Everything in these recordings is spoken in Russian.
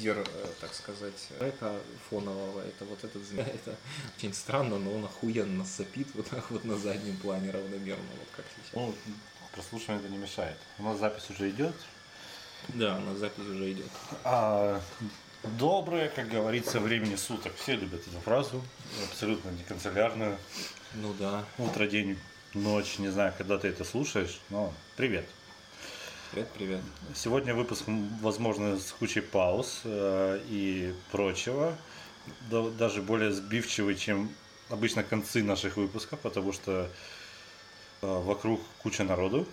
лидер, э, так сказать, трека фонового, это вот этот змея. Это очень странно, но он охуенно сопит вот так вот на заднем плане равномерно, вот как сейчас. Ну, прослушивание это не мешает. У нас запись уже идет. Да, на запись уже идет. А, доброе, как говорится, времени суток. Все любят эту фразу. Абсолютно не канцелярную. Ну да. Утро, день, ночь. Не знаю, когда ты это слушаешь, но привет. Привет, привет. Сегодня выпуск, возможно, с кучей пауз э, и прочего. Да- даже более сбивчивый, чем обычно концы наших выпусков, потому что э, вокруг куча народу.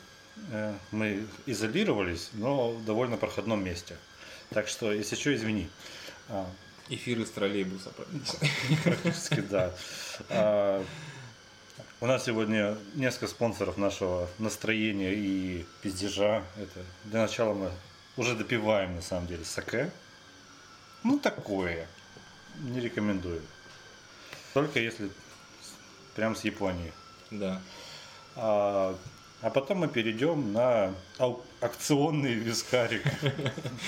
Э, мы изолировались, но в довольно проходном месте. Так что, если что, извини. А, Эфир из троллейбуса практически. Практически, да. У нас сегодня несколько спонсоров нашего настроения и пиздежа. Это для начала мы уже допиваем, на самом деле, саке. Ну, такое. Не рекомендую. Только если прям с Японии. Да. А, а потом мы перейдем на акционный вискарик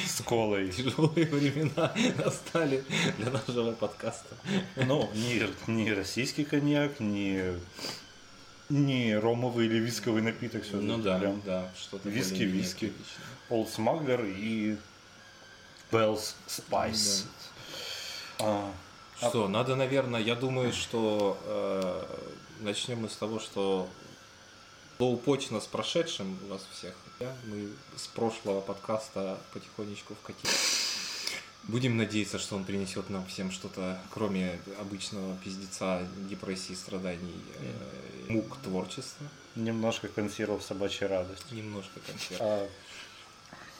с колой. Тяжелые времена настали для нашего подкаста. Ну, не, не российский коньяк, не, не ромовый или висковый напиток. Все Ну да, да, что-то Виски, виски. Old Smuggler и Bell's Spice. А, Что, надо, наверное, я думаю, что э, начнем мы с того, что лоупочно с прошедшим вас всех. Да? Мы с прошлого подкаста потихонечку вкатили. Будем надеяться, что он принесет нам всем что-то, кроме обычного пиздеца, депрессии, страданий, э, мук творчества. немножко консервов собачьей радости. Немножко конфет. А,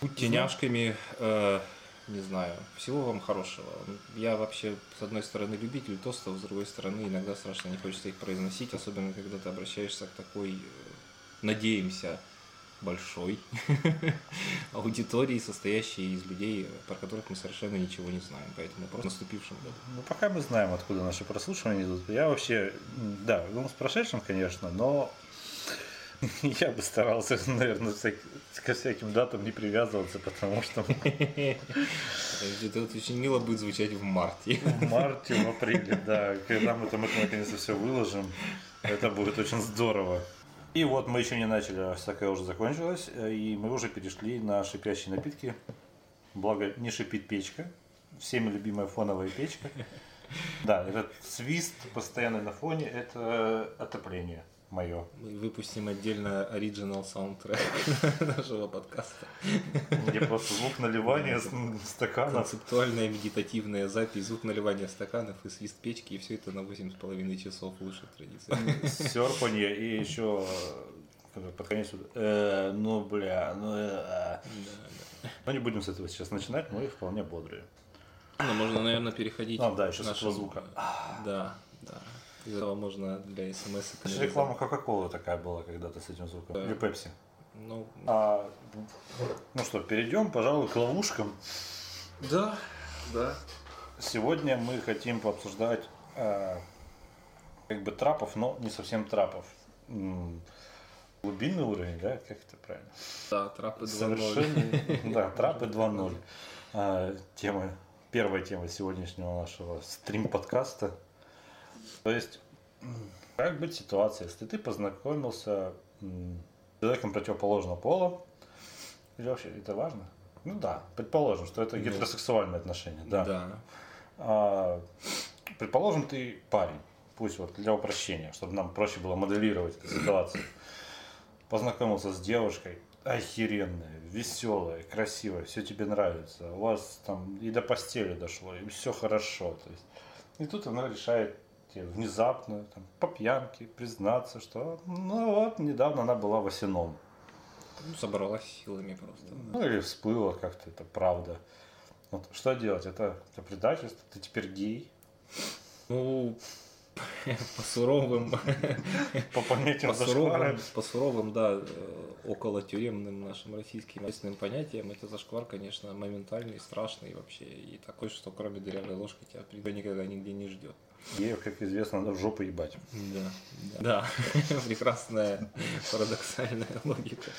Будьте няшками, э, не знаю, всего вам хорошего. Я вообще, с одной стороны, любитель тостов, с другой стороны, иногда страшно не хочется их произносить, особенно когда ты обращаешься к такой, э, надеемся, большой аудитории, состоящей из людей, про которых мы совершенно ничего не знаем. Поэтому просто наступившем году. ну, пока мы знаем, откуда наши прослушивания идут. Я вообще, да, ну, с прошедшим, конечно, но я бы старался, наверное, всяк- ко всяким датам не привязываться, потому что Это очень мило будет звучать в марте. В марте, в апреле, да. Когда мы там это наконец-то все выложим, это будет очень здорово. И вот мы еще не начали, а саке уже закончилось, э, и мы уже перешли на шипящие напитки. Благо, не шипит печка. Всеми любимая фоновая печка. Да, этот свист постоянно на фоне, это отопление мое. Мы выпустим отдельно оригинал саундтрек нашего подкаста. Где просто звук наливания с- стакана. Концептуальная медитативная запись, звук наливания стаканов и свист печки, и все это на 8,5 часов лучше традиции. серпанье и еще под конец э, ну бля, ну э, но не будем с этого сейчас начинать, мы вполне бодрые. Ну, можно, наверное, переходить А, да, еще этого звука. Да, да. Этого можно для смс Это же реклама Кока-Колы такая была когда-то с этим звуком. Или Пепси. Ну, А, ну что, перейдем, пожалуй, к ловушкам. да, да. Сегодня мы хотим пообсуждать э, как бы трапов, но не совсем трапов. Глубинный уровень, да, как это правильно? Да, трапы 2.0. Совершенно, да, трапы 2.0. А, Тема, первая тема сегодняшнего нашего стрим-подкаста. То есть, как быть в ситуации, если ты познакомился с человеком противоположного пола, или вообще это важно? Ну да, предположим, что это гетеросексуальные отношения, да. Да. А, предположим, ты парень, пусть вот для упрощения, чтобы нам проще было моделировать эту ситуацию. Познакомился с девушкой, охеренная, веселая, красивая, все тебе нравится, у вас там и до постели дошло, и все хорошо. То есть. И тут она решает внезапно, там, по пьянке, признаться, что ну вот, недавно она была в Осином. Ну, собралась силами просто. Ну или всплыло как-то, это правда. Вот, что делать? Это, это предательство? Ты теперь гей? Ну, по суровым, По понятиям по суровым, по суровым, да, э, около тюремным нашим российским местным понятиям, это зашквар, конечно, моментальный, страшный вообще, и такой, что кроме дырявой ложки тебя никогда нигде не ждет. Геев, как известно, надо в жопу ебать. Да, да, прекрасная парадоксальная логика.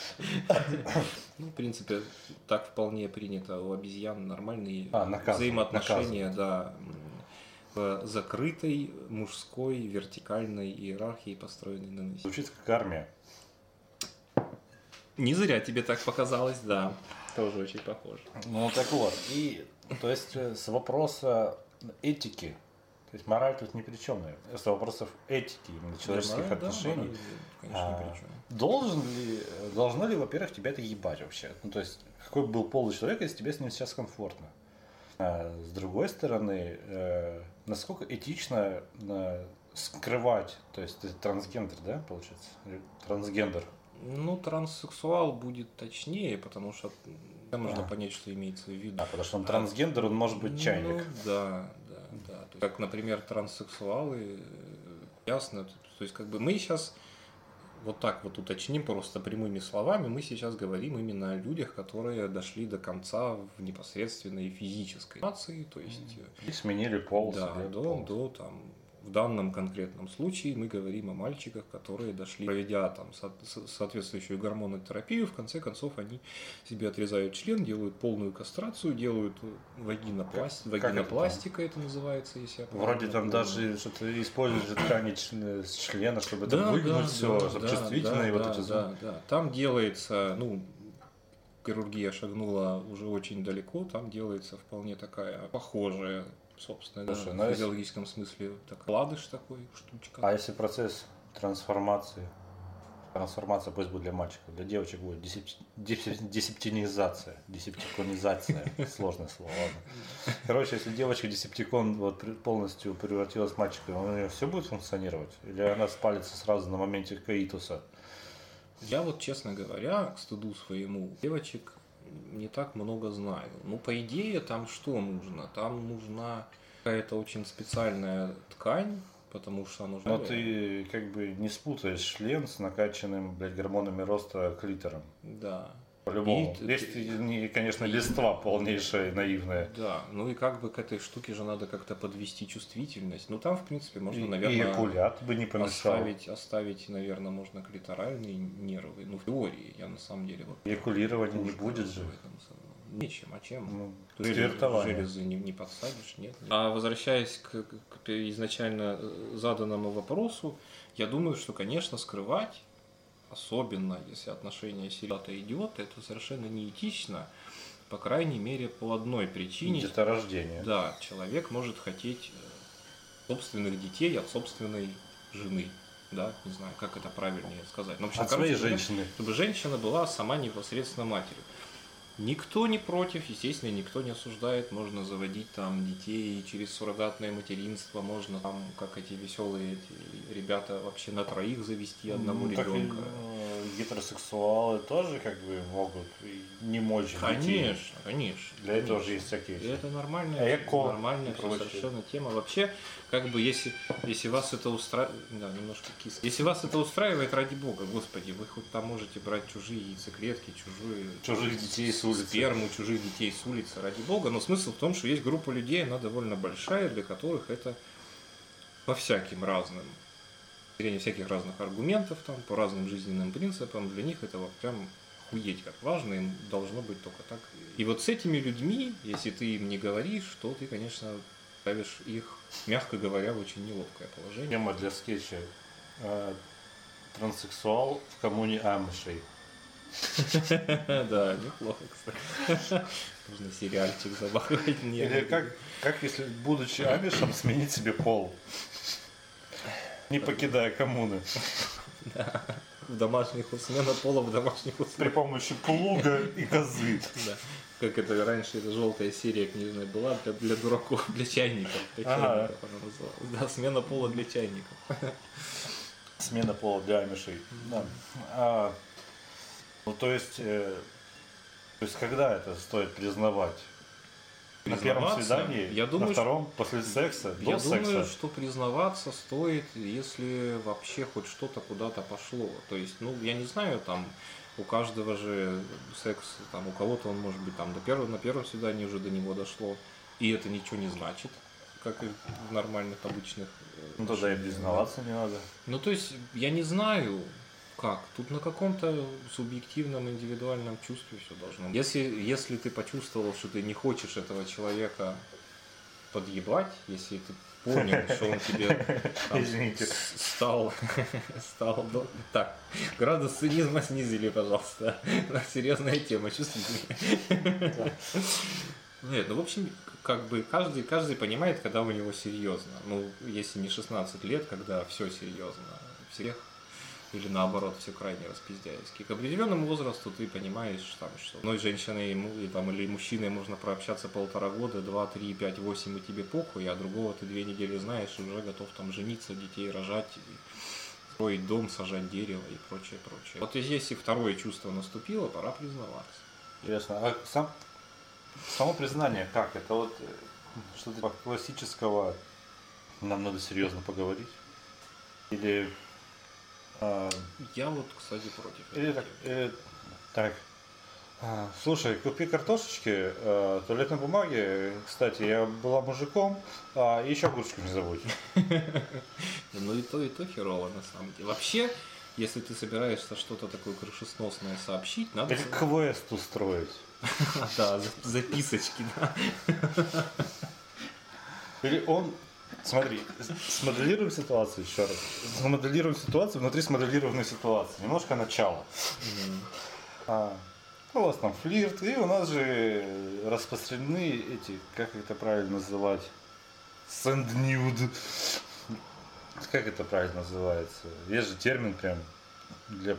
Ну, в принципе, так вполне принято у обезьян нормальные А, наказывать, взаимоотношения, да, м, в закрытой мужской вертикальной иерархии, построенной на насилии. Звучит как армия. Не зря тебе так показалось, да. Тоже очень похоже. Ну так вот, и то есть э, с вопроса этики, то есть мораль тут ни при чем, наверное, с вопросов этики, именно человеческих Да, да, отношений, мораль, конечно, а, при должен ли, должно ли, во-первых, тебя это ебать вообще? Ну, то есть, какой бы был пол у человека, если тебе с ним сейчас комфортно? А, с другой стороны, э, насколько этично э, скрывать, то есть ты трансгендер, да, получается? Трансгендер. Ну, транссексуал будет точнее, потому что м, можно А. понять, что имеется в виду. А, потому что он трансгендер, он может быть чайник. Ну, да, да. То есть, как, например, транссексуалы, э, ясно. То есть, как бы мы сейчас вот так вот уточним просто прямыми словами, мы сейчас говорим именно о людях, которые дошли до конца в непосредственной физической нации, то есть И сменили пол. да, до, пол. до там в данном конкретном случае мы говорим о мальчиках, которые дошли, проведя там со- со- соответствующую гормонотерапию, в конце концов они себе отрезают член, делают полную кастрацию, делают вагинопласт... Как- как это там? вагинопластика это называется, если я Вроде правильно там помню. даже что-то используют ткани члена- с члена, чтобы это Да, выгнуть да, все, да, чтобы да, чувствительно и да, вот да, это да, да. Там делается, ну, хирургия шагнула уже очень далеко, там делается вполне такая похожая, собственно, да, Слушай, в ну, если- физиологическом смысле так, ладыш такой, штучка. А если процесс трансформации, трансформация пусть будет для мальчиков, для девочек будет десеп- десеп- десептинизация, десептиконизация, сложное слово, ладно. Короче, если девочка десептикон вот полностью превратилась в мальчика, у нее все будет функционировать? Или она спалится сразу на моменте каитуса? Я вот, честно говоря, к стыду своему, девочек не так много знаю. Ну, по идее, там что нужно? Там нужна какая-то очень специальная ткань, потому что нужна... Но ты как бы не спутаешь член с накачанным, блядь, гормонами роста клитором. Да. По-любому. И ты- Если, не, конечно, листва полнейшая, наивная. Да, ну и как бы к этой штуке же надо как-то подвести чувствительность. Ну, там, в принципе, можно, И- наверное... эякулят бы не помешал. Оставить, оставить, наверное, можно клиторальные нервы. Ну, в теории, я на самом деле вот... Эякулирования не будет же. в этом Нечем, а чем? Ну, Железы, железы не, не подсадишь, нет, нет. А возвращаясь к, к изначально э, заданному вопросу, я думаю, что, конечно, скрывать, особенно если отношение серьезно идет, это совершенно неэтично, по крайней мере, по одной причине. Деторождение. Да, человек может хотеть э, собственных детей от собственной жены. Да, не знаю, как это правильнее сказать. Но, в общем, От короче своей женщины. чтобы женщина была сама непосредственно матерью. Никто не против, естественно, никто не осуждает. Можно заводить там детей через суррогатное материнство, можно там, как эти веселые эти ребята, вообще на троих завести Ну, так и, ребенка. э, гетеросексуалы тоже как бы могут и не мочь детей. Конечно, конечно. Для этого конечно. же есть всякие... И это нормальная, Эко нормальная и совершенно тема. Вообще, как бы, если, если вас это устраивает, да, немножко кисло. Если вас это устраивает, ради бога, господи, вы хоть там можете брать чужие яйцеклетки, чужие Чужих детей улицы. сперму, чужих детей с улицы, ради бога. Но смысл в том, что есть группа людей, она довольно большая, для которых это по всяким разным зрения всяких разных аргументов, там, по разным жизненным принципам, для них это вот прям хуеть как важно, им должно быть только так. И вот с этими людьми, если ты им не говоришь, то ты, конечно, ставишь их, мягко говоря, в очень неловкое положение. Тема для скетча. Э, Транссексуал в коммуне амишей. Да, неплохо, кстати. Можно сериальчик забахать. Или как, как если, будучи амишем, сменить себе пол? Не покидая коммуны. В домашних условиях, смена пола в домашних При условиях. помощи плуга и козы. Да. Как это раньше, эта желтая серия книжная была для, для дураков, для чайников. Для чайников она называлась. Да, смена пола для чайников. Смена пола для амишей. Да. Ну, то есть, э, то есть, когда это стоит признавать? На первом свидании, я думаю, на втором, после секса, до Я секса. думаю, что признаваться стоит, если вообще хоть что-то куда-то пошло. То есть, ну, я не знаю, там у каждого же секс, там у кого-то он может быть там до первого, на первом свидании уже до него дошло, и это ничего не значит, как и в нормальных обычных. э, Ну тогда и признаваться не надо. Ну, то есть, я не знаю, как. Тут на каком-то субъективном, индивидуальном чувстве все должно быть. Если, если ты почувствовал, что ты не хочешь этого человека подъебать, если ты понял, что он тебе там, Извините. с- стал, стал, ну, так, градус цинизма снизили, пожалуйста, серьезная тема, чувствительная. Нет, ну, в общем, как бы каждый, каждый понимает, когда у него серьезно. Ну, если не 16 лет, когда все серьезно. Всех или наоборот, все крайне распиздяйски. К определенному возрасту ты понимаешь, там, что одной женщиной ему- и, там, или мужчиной можно прообщаться полтора года, два, три, пять, восемь, и тебе похуй, а другого ты две недели знаешь и уже готов там жениться, детей рожать, и строить дом, сажать дерево и прочее, прочее. Вот и если второе чувство наступило, пора признаваться. Интересно. А сам, само признание как? Это вот э, что-то классического нам надо серьезно поговорить? Или, а, Я вот, кстати, против. или так, или так. а, Слушай, купи картошечки, э, туалетной бумаги. Кстати, я была мужиком, а, еще огурчиков не забудь. Ну и то, и то херово на самом деле. Вообще, если ты собираешься что-то такое крышесносное сообщить, надо... Или квест устроить. Да, за- записочки, да. Или он, смотри, смоделируем ситуацию еще раз. Смоделируем ситуацию внутри смоделированной ситуации. Немножко начало. А, у вас там флирт, и у нас же распространены эти, как это правильно называть, сэнднюд. Как это правильно называется? Есть же термин прям для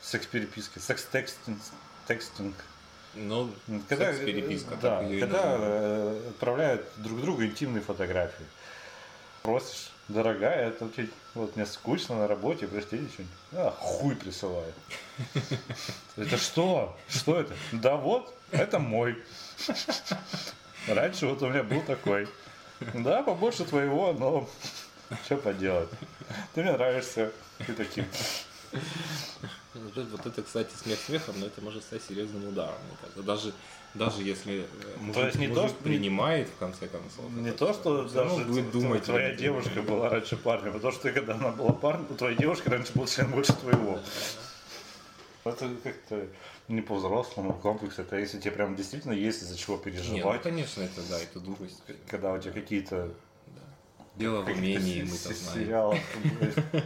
секс-переписки. Секс-текстинг. Текстинг. Ну, Когда, секс-переписка, да, когда э, отправляют друг другу интимные фотографии. Просишь, дорогая, это очень, вот мне скучно на работе, простите, что-нибудь. А, хуй присылает. Это что? Что это? Да вот, это мой. Раньше вот у меня был такой. Да, побольше твоего, но что поделать. Ты мне нравишься. Ты таким. Вот это, вот это, кстати, смех смехом, но это может стать серьезным ударом. Даже, даже если э, мужик, есть не то, мужик что- принимает, в конце концов. Не то, что даже будет думать. твоя девушка была раньше парнем, потому что когда она была парнем, у твоей девушки раньше был член больше твоего. Это как-то не по-взрослому комплекс. Это если тебе прям действительно есть из-за чего Нет, ну, переживать. конечно, это да, это дурость. Когда у тебя какие-то Дело в умении, мы это знаем. сериалы,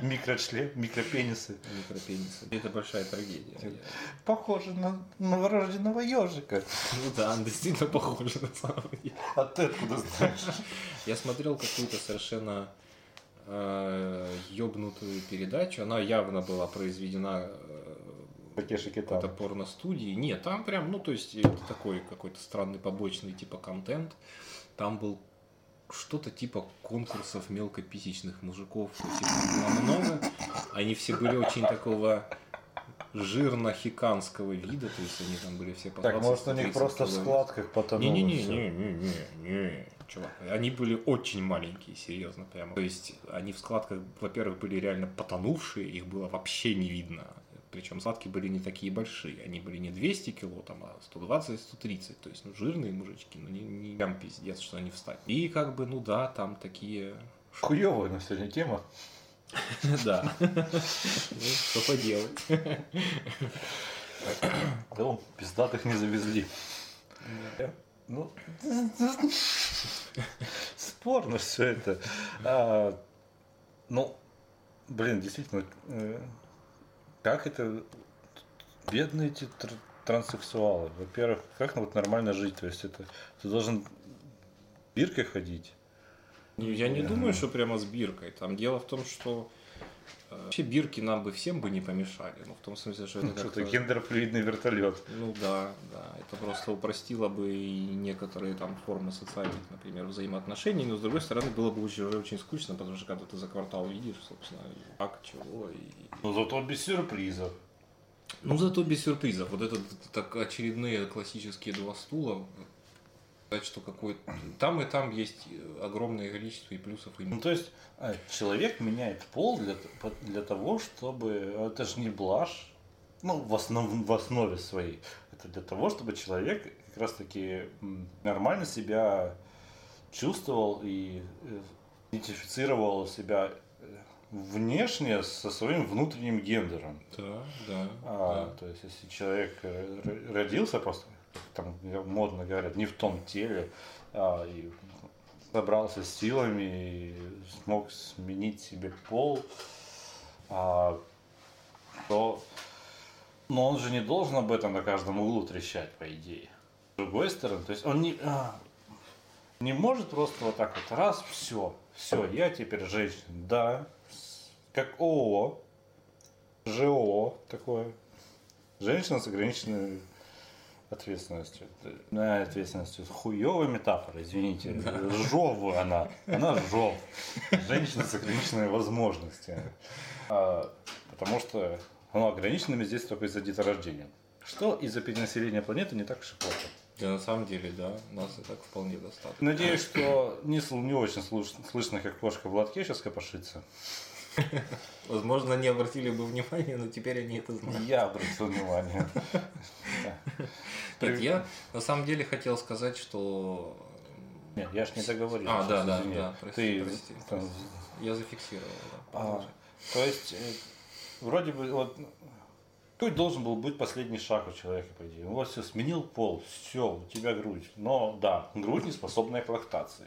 микрочлен, микропенисы. Микропенисы. Это большая трагедия. Похоже на новорожденного ежика. Ну да, действительно похож на самом деле. А ты откуда знаешь? Я смотрел какую-то совершенно э, ёбнутую передачу. Она явно была произведена э, Такеши какой-то Китано. порностудии. Нет, там прям, ну, то есть, это такой какой-то странный побочный типа контент. Там был что-то типа конкурсов мелкописечных мужиков. Их было много. Они все были очень такого жирно-хиканского вида, то есть они там были все по Так, 20, может, у них 30 просто в кило вес. складках потонуло Не-не-не, всё. не-не-не, чувак. Они были очень маленькие, серьезно, прямо. То есть они в складках, во-первых, были реально потонувшие, их было вообще не видно. Причем складки были не такие большие, они были не 200 кило, там, а 120-130. То есть, ну, жирные мужички, но не, не прям пиздец, что они встать. И как бы, ну да, там такие... Хуёвая на сегодня тема. Да. Ну, что поделать. Да, пиздатых не завезли. Ну, спорно все это. А, ну, блин, действительно, э, как это бедные эти тр- транссексуалы. Во-первых, как вот нормально жить? То есть это ты должен биркой ходить. Не, Я не думаю, что прямо с биркой. Там дело в том, что вообще бирки нам бы всем бы не помешали. Ну, в том смысле, что это Что-то как-то... гендерфлюидный вертолет. Ну да, да. Это просто упростило бы и некоторые там формы социальных, например, взаимоотношений. Но с другой стороны, было бы очень, очень скучно, потому что когда ты за квартал видишь, собственно, как, чего. И... Но зато без сюрпризов. Ну, зато без сюрпризов. Вот это так очередные классические два стула. Сказать, что какой там и там есть огромное количество и плюсов, и Ну, минусов. то есть а, человек меняет пол для, для того, чтобы... Это же не блажь, ну, в, основ, в основе своей. Это для того, чтобы человек как раз-таки м, нормально себя чувствовал и э, идентифицировал себя э, внешне со своим внутренним гендером. Да, да. А, да. То есть, если человек э, родился просто, там модно говорят, не в том теле, а, и собрался с силами и смог сменить себе пол, а, то но он же не должен об этом на каждом углу трещать, по идее. С другой стороны, то есть он не, а, не может просто вот так вот раз, все, все, я теперь женщина. Да, как ООО, ЖО такое. Женщина с ограниченной ответственностью. На ответственностью. Хуевая метафора, извините. Жов она. Она жов. Женщина с ограниченными возможностями. А, потому что оно ограниченными здесь только из-за деторождения. Что из-за перенаселения планеты не так уж и плохо. Да, на самом деле, да, нас и так вполне достаточно. Надеюсь, что не, не очень слуш- слышно, как кошка в лотке сейчас копошится. Возможно, не обратили бы внимания, но теперь они это знают. Я обратил внимание. Нет, я на самом деле хотел сказать, что Нет, я ж не договорил. А, да, да, да, прости, Ты я зафиксировал. А, то есть, э, вроде бы, вот, какой должен был быть последний шаг у человека, по идее? Вот все, сменил пол, все, у тебя грудь. Но, да, грудь не способная к лактации.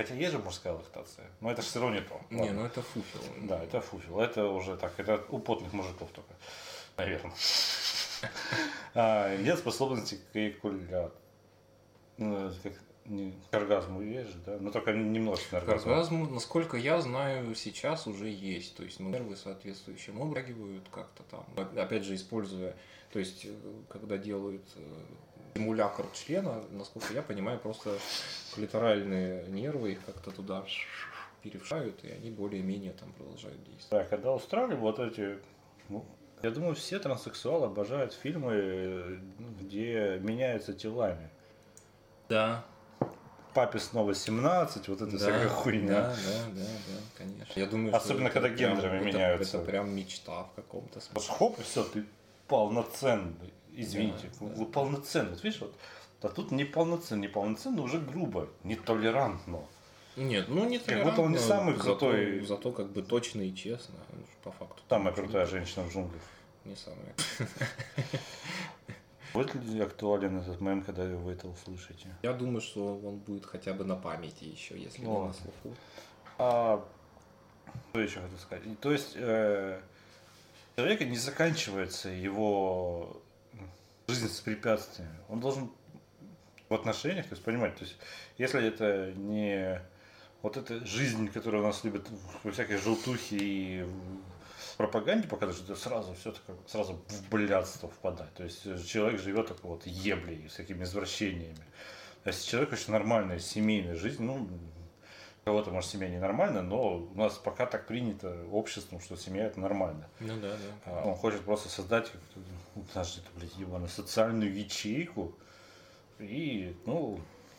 Хотя есть же мужская лактация, но это же все равно не то. Не, Ладно. ну это фуфел. Да, это фуфел. Это уже так, это у потных мужиков только, наверное. А, Нет способности к эякуляции. Ну, не, к оргазму есть же, да? Но только немножечный К оргазм. оргазму, насколько я знаю, сейчас уже есть. То есть ну, нервы соответствующим обрагивают как-то там. Опять же, используя, то есть, э, когда делают э, симулятор члена, насколько я понимаю, просто клиторальные нервы их как-то туда перевшают, и они более-менее там продолжают действовать. Да, когда устраивали вот эти... ну, я думаю, все транссексуалы обожают фильмы, где меняются телами. Да, Папе снова 17, вот это всякая хуйня. Да, да, да, да, конечно. Я думаю, Особенно, это когда прям- гендерами это- меняются. Это прям мечта в каком-то смысле. хоп, и все, ты полноценный. Извините, Да, да. полноценный. Вот видишь, вот, а тут не полноценный, не полноценный, уже грубо, нетолерантно. Нет, ну не Как будто он не самый зато- крутой. Зато как бы точно и честно, ну, по факту. Самая крутая женщина в джунглях. Не самая. Будет ли актуален этот мем, когда вы это услышите? Я думаю, что он будет хотя бы на памяти еще, если Ну не на слуху. А, что еще хочу сказать? То есть э, человека не заканчивается его жизнь с препятствиями. Он должен в отношениях, то есть понимать, то есть если это не вот эта жизнь, которую у нас любят во всякой желтухе и пропаганде показывают, что это сразу все такое, сразу в блядство впадать. То есть человек живет такой вот еблей, с такими извращениями. А если человек очень нормальная семейная жизнь, ну, кого-то, может, семья ненормальная, но у нас пока так принято обществом, что семья это нормально. Ну да, А да. Он хочет просто создать даже это, блядь, ебаную, социальную ячейку. И, ну,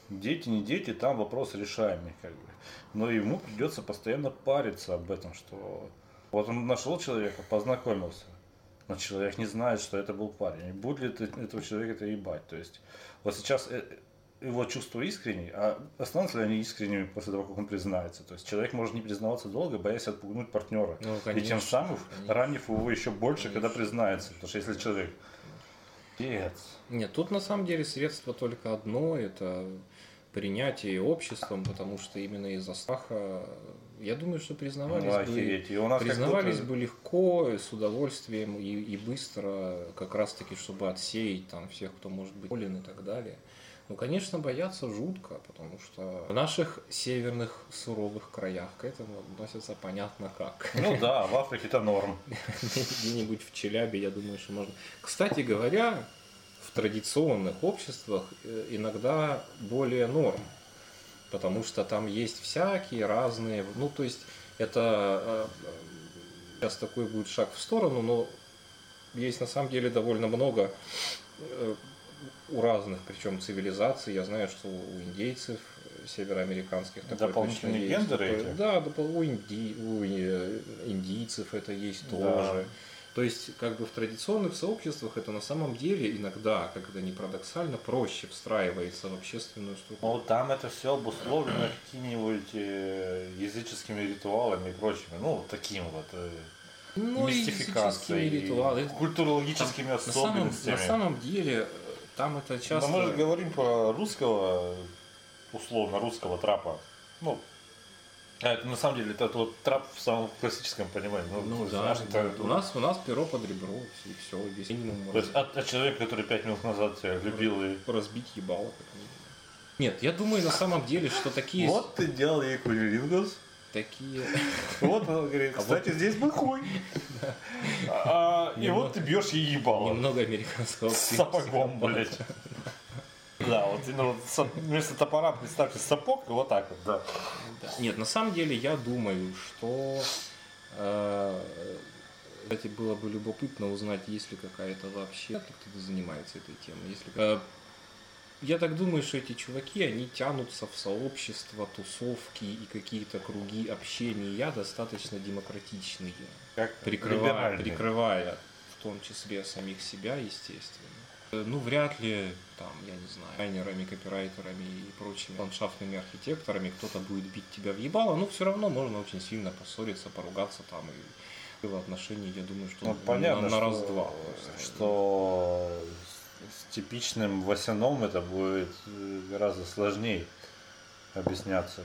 дети, не дети, там вопрос решаемый, как бы. Но ему придется постоянно париться об этом, что вот он нашел человека, познакомился, но человек не знает, что это был парень. И будет ли это- этого человека это ебать. То есть, вот сейчас э, его чувства искренние, а останутся ли они искренними после того, как он признается? То есть человек может не признаваться долго, боясь отпугнуть партнера. Ну, И конечно, тем самым конечно. ранив его еще больше, когда Конечно. признается. Потому что если человек Пец. Нет, тут на самом деле средство только одно, это принятие обществом, потому что именно из-за страха, я думаю, что признавались Ну, бы. И у нас признавались бы легко, с удовольствием и, и быстро, как раз таки, чтобы отсеять там всех, кто может быть болен и так далее. Ну, конечно, бояться жутко, потому что в наших северных суровых краях к этому относятся понятно как. Ну да, в Африке это норм. Где-нибудь в Челябе, я думаю, что можно. Кстати говоря, в традиционных обществах э, иногда более норм, потому что там есть всякие разные, ну то есть это э, сейчас такой будет шаг в сторону, но есть на самом деле довольно много э, у разных, причем цивилизаций. Я знаю, что у индейцев североамериканских такое Дополнительные точно есть. гендеры Такое- эти? Да, у, инди- у э, индийцев это есть Да. тоже. То есть, как бы в традиционных сообществах это на самом деле иногда, как это не парадоксально, проще встраивается в общественную структуру. Ну, там это все обусловлено какими-нибудь э, языческими ритуалами и прочими. Ну, таким вот. э, Ну, мистификацией, ритуалы. культурологическими Там на, самом, особенностями. на самом деле, там это часто... Но мы же говорим про русского, условно, русского трапа. Ну, а это на самом деле это вот трап в самом классическом понимании. Ну, Ну да, знаешь, да. это- у нас у нас перо под ребро, и все, весь минимум То есть от, от человека, который пять минут назад тебя любил и... разбить ебало. Нет, я думаю на самом деле, что такие... Вот ты делал ей кунилингус. Такие... Вот он говорит, А кстати, здесь был хуй. А, И вот ты бьешь ей ебало. Немного американского С сапогом, блядь. Да, вот са- вместо топора представьте сапог и вот так вот, да. Да. Нет, на самом деле я думаю, что э, кстати, было бы любопытно узнать, есть ли какая-то вообще кто-то занимается этой темой. Если... Я так думаю, что эти чуваки, они тянутся в сообщества, тусовки и какие-то круги общения достаточно демократичные, Как прикрывая, прикрывая в том числе самих себя, естественно. Э, Ну, вряд ли, там, я не знаю, дизайнерами, копирайтерами и прочими ландшафтными архитекторами кто-то будет бить тебя в ебало, но все равно можно очень сильно поссориться, поругаться там и было отношения, я думаю, что Ну, понятно, на, на что, раз-два. просто. что с типичным Васяном это будет э, гораздо сложнее объясняться.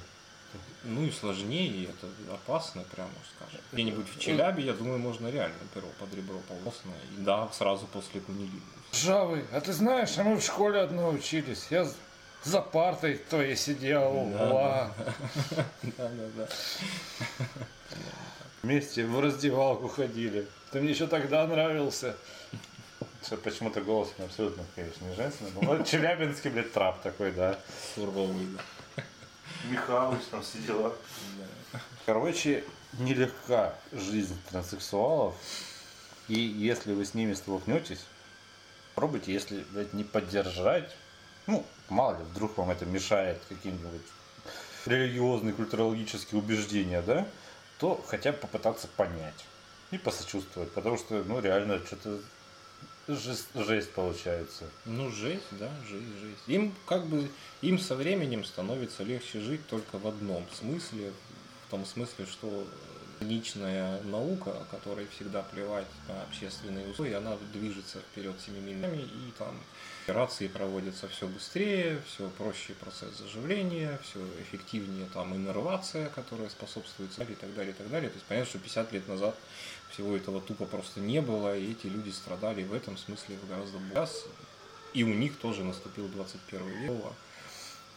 Ну и сложнее, и это опасно, прямо скажем. Где-нибудь в Челябе, я думаю, можно реально перо под ребро полосно. И да, сразу после кунилингуса. Жавый, а ты знаешь, а мы в школе одно учились. Я за партой твоей сидел, угла. Да-да-да. Вместе в раздевалку ходили. Ты мне еще тогда нравился. Что почему-то голос у меня абсолютно, конечно, не женственный. но вот Челябинский, блядь, трап такой, да. Суровый, да. Михалыч там сидела. Да. Короче, нелегка жизнь транссексуалов. И если вы с ними столкнетесь, пробуйте, если блядь, не поддержать, ну, мало ли, вдруг вам это мешает каким-нибудь религиозные, культурологические убеждения, да, то хотя бы попытаться понять и посочувствовать, потому что, ну, реально, что-то жесть, жесть получается. Ну, жесть, да, жесть, жесть. Им как бы, им со временем становится легче жить только в одном смысле, в том смысле, что личная наука, которой всегда плевать на общественные условия, она движется вперед семимильными, и там операции проводятся все быстрее, все проще процесс заживления, все эффективнее там иннервация, которая способствует и так далее, и так далее. То есть понятно, что 50 лет назад всего этого тупо просто не было, и эти люди страдали в этом смысле гораздо больше. И у них тоже наступил 21 век.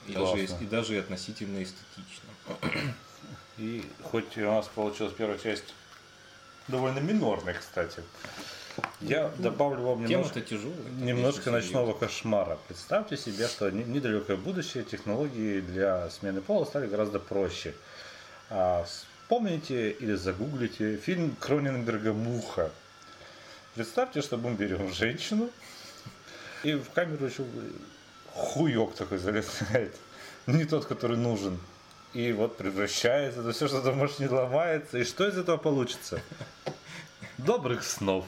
И даже, Классно. и даже относительно эстетично. И хоть у нас получилась первая часть довольно минорная, кстати, я добавлю вам немножко, тяжелая. немножко ночного кошмара. Представьте себе, что не- недалекое будущее технологии для смены пола стали гораздо проще. А, вспомните или загуглите фильм Кроненберга «Муха». Представьте, что мы берем женщину и в камеру еще хуёк такой залезает. Не тот, который нужен. И вот превращается, это все что-то может не ломается. И что из этого получится? Добрых снов.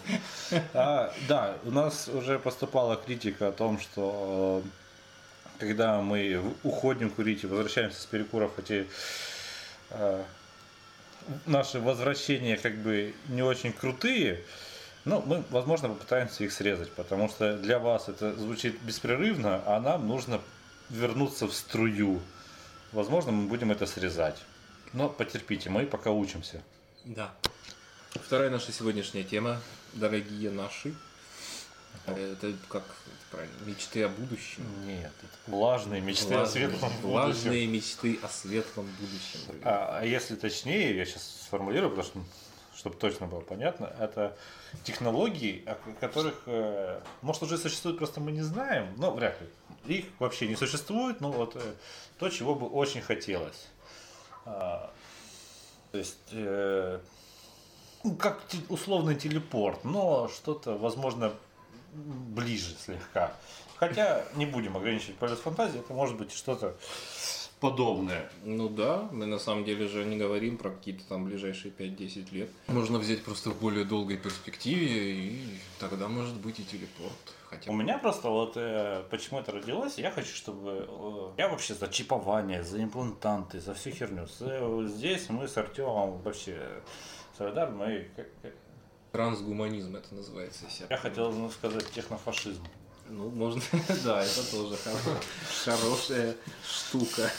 А, да, у нас уже поступала критика о том, что э, когда мы уходим курить и возвращаемся с перекуров, эти наши возвращения как бы не очень крутые, но мы, возможно, попытаемся их срезать, потому что для вас это звучит беспрерывно, а нам нужно вернуться в струю. Возможно, мы будем это срезать. Но потерпите, мы пока учимся. Да. Вторая наша сегодняшняя тема, дорогие наши. Это как это правильно, мечты о будущем. Нет, это влажные мечты о светлом будущем. Влажные мечты о светлом будущем. А, а если точнее, я сейчас сформулирую, потому что чтобы точно было понятно, это технологии, о которых, э, может, уже существуют, просто мы не знаем, но вряд ли. Их вообще не существует, но вот э, то, чего бы очень хотелось. А, то есть, э, ну, как условный телепорт, но что-то, возможно, ближе слегка. Хотя не будем ограничивать полет фантазии, это может быть что-то подобное. Ну да, мы на самом деле же не говорим про какие-то там ближайшие 5-10 лет. Можно взять просто в более долгой перспективе, и тогда может быть и телепорт. Хотя У меня просто вот э, почему это родилось, я хочу, чтобы э, я вообще за чипование, за имплантанты, за всю херню. С- э, здесь мы с Артемом вообще Солидар, мы как- трансгуманизм это называется. если я хотел ну, сказать технофашизм. Ну, можно, да, это тоже хоро- хорошая штука.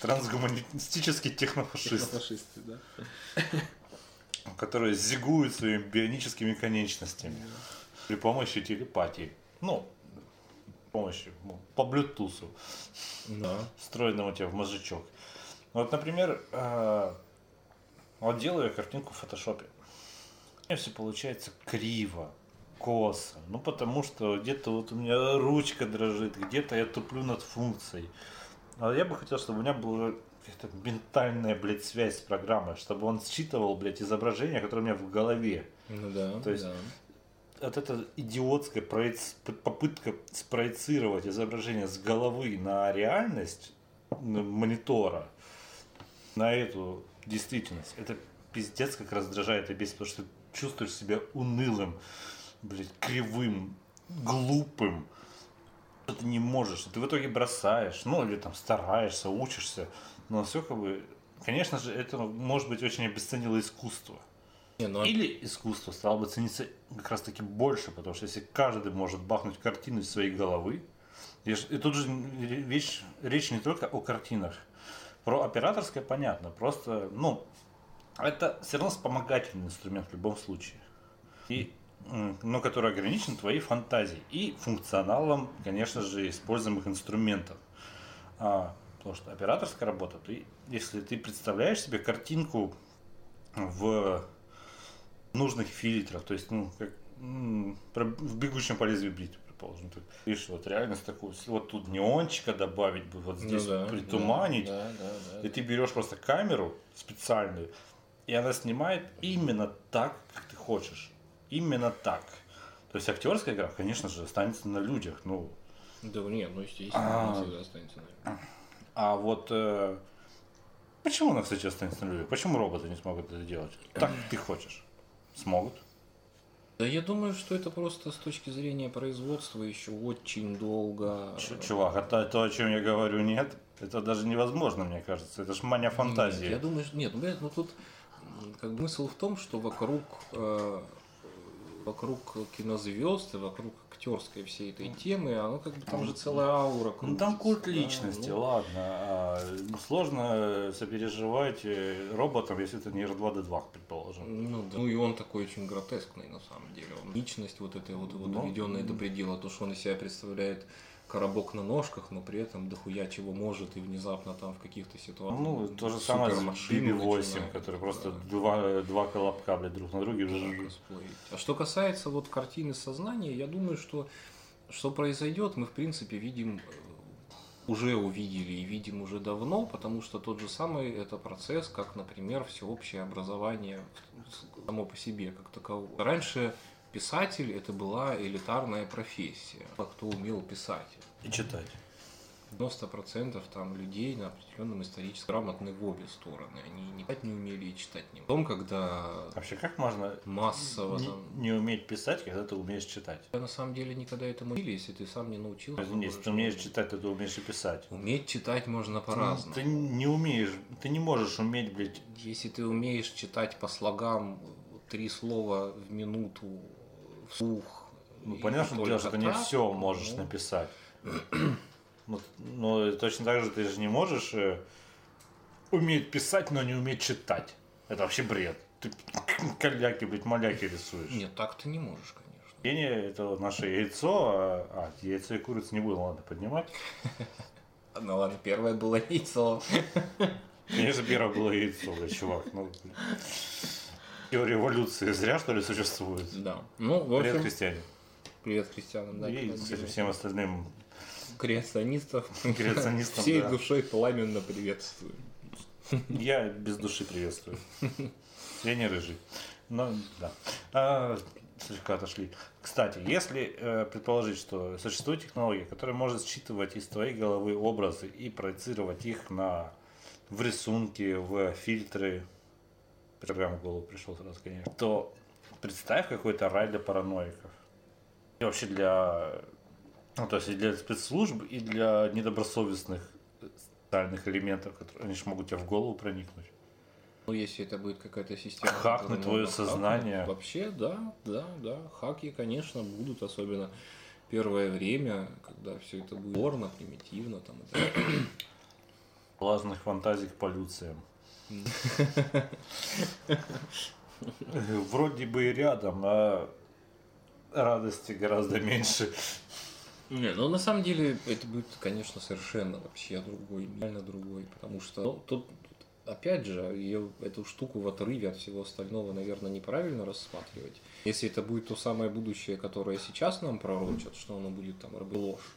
Трансгуманистический технофашист, Фашисты, да. который зигует своими бионическими конечностями при помощи телепатии. Ну, с помощью, ну, по блютусу. Да. встроенному тебе в мозжечок. Вот, например, э, вот делаю я картинку в фотошопе. У меня все получается криво, косо. Ну, потому что где-то вот у меня ручка дрожит, где-то я туплю над функцией. А я бы хотел, чтобы у меня была какая-то ментальная, блядь, связь с программой, чтобы он считывал, блядь, изображение, которое у меня в голове. Ну да, То есть да. Вот эта идиотская проец- попытка спроецировать изображение с головы на реальность монитора, на эту действительность, это пиздец как раздражает и бесит, потому что ты чувствуешь себя унылым, блядь, кривым, глупым, что ты не можешь, ты в итоге бросаешь, ну или там стараешься, учишься, но все как бы, конечно же, это может быть очень обесценило искусство. Не, ну, Или искусство стало бы цениться как раз таки больше, потому что если каждый может бахнуть картину из своей головы, и тут же речь, речь не только о картинах. Про операторское понятно, просто, ну, это все равно вспомогательный инструмент в любом случае. И, но который ограничен твоей фантазией и функционалом, конечно же, используемых инструментов. А, потому что операторская работа, ты, если ты представляешь себе картинку в нужных фильтрах, то есть, ну, как в бегущем по лезвию бритвы, предположим. Ты видишь, вот реальность такую, вот тут неончика добавить бы, вот ну здесь да, притуманить, Да, да, да. и ты берешь просто камеру специальную, и она снимает именно так, как ты хочешь. Именно так. То есть актерская игра, конечно же, останется на людях. Ну, Да нет, ну естественно, А. она всегда останется на а вот э, почему она, кстати, останется на людях? Почему роботы не смогут это делать? Так, как ты хочешь. Смогут. Да я думаю, что это просто с точки зрения производства еще очень долго. Ч- Чувак, а то, о чем я говорю, нет. Это даже невозможно, мне кажется. Это ж мания фантазии. Нет, я думаю, что- нет, ну, ну тут как бы смысл в том, что вокруг э, вокруг кинозвезд и вокруг актерской всей этой темы, оно как бы там же целая аура. Ну там крутится, культ да, личности, ну, ладно. А, ну, сложно сопереживать э, роботам, если это не R2D2, предположим. Ну, да. ну и он такой очень гротескный на самом деле. Он личность вот этой вот, вот Ну, доведенная до предела, то, что он из себя представляет коробок на ножках, но при этом дохуя чего может и внезапно там в каких-то ситуациях. Ну, то же самое с супермашину BB-8, начинает, который просто да. два, два колобка, блядь, друг на друге. косплеить. А что касается вот картины сознания, я думаю, что что произойдет, мы в принципе видим э, уже увидели и видим уже давно, потому что тот же самый это процесс, как, например, всеобщее образование само по себе как таковое. Раньше писатель это была элитарная профессия, а кто умел писать. И читать. 90% там людей на определенном исторически грамотны в обе стороны. Они не читать не умели и читать не умели. Потом, когда Вообще, как можно массово не, там... не уметь писать, когда ты умеешь читать? Я на самом деле никогда этому не если ты сам не научился. Извини, если ты умеешь читать, то ты умеешь и писать. Уметь читать можно по-разному. Ты не умеешь, ты не можешь уметь, блядь, Если ты умеешь читать по слогам три слова в минуту вслух. Ну, понятно, что ты не так, все можешь ну, написать. Ну, Но точно так же ты же не можешь э, уметь писать, но не уметь читать. Это вообще бред. Ты коляки, блядь, маляки рисуешь. Нет, так ты не можешь, конечно. Гения это наше яйцо, а, а, яйцо и курица не буду, ладно, поднимать. Ну ладно, первое было яйцо. Конечно, первое было яйцо, блядь, чувак. Ну, теория эволюции зря, что ли, существует? Да. Ну, в Привет, общем, христиане. привет христианам. Да, И, кстати, всем остальным Креационистов. Креационистам, Всей да. душой пламенно приветствую. Я без души приветствую. Я не рыжий. Но, да. А, слегка отошли. Кстати, если э, предположить, что существует технология, которая может считывать из твоей головы образы и проецировать их на в рисунки, в фильтры, прям в голову пришел сразу, конечно, то представь какой-то рай для параноиков. И вообще для, ну, то есть и для спецслужб, и для недобросовестных социальных элементов, которые они же могут тебе в голову проникнуть. Ну, если это будет какая-то система... Хакнуть твое можно хакнуть, сознание. Вообще, да, да, да. Хаки, конечно, будут, особенно первое время, когда все это будет порно, примитивно. Там, и так далее. Влажных фантазий к полюциям. Вроде бы и рядом, а радости гораздо меньше. Не, ну на самом деле это будет, конечно, совершенно вообще другой, реально другой, потому что ну, тут, опять же, ее, эту штуку в отрыве от всего остального, наверное, неправильно рассматривать. Если это будет то самое будущее, которое сейчас нам пророчат, что оно будет там ложь,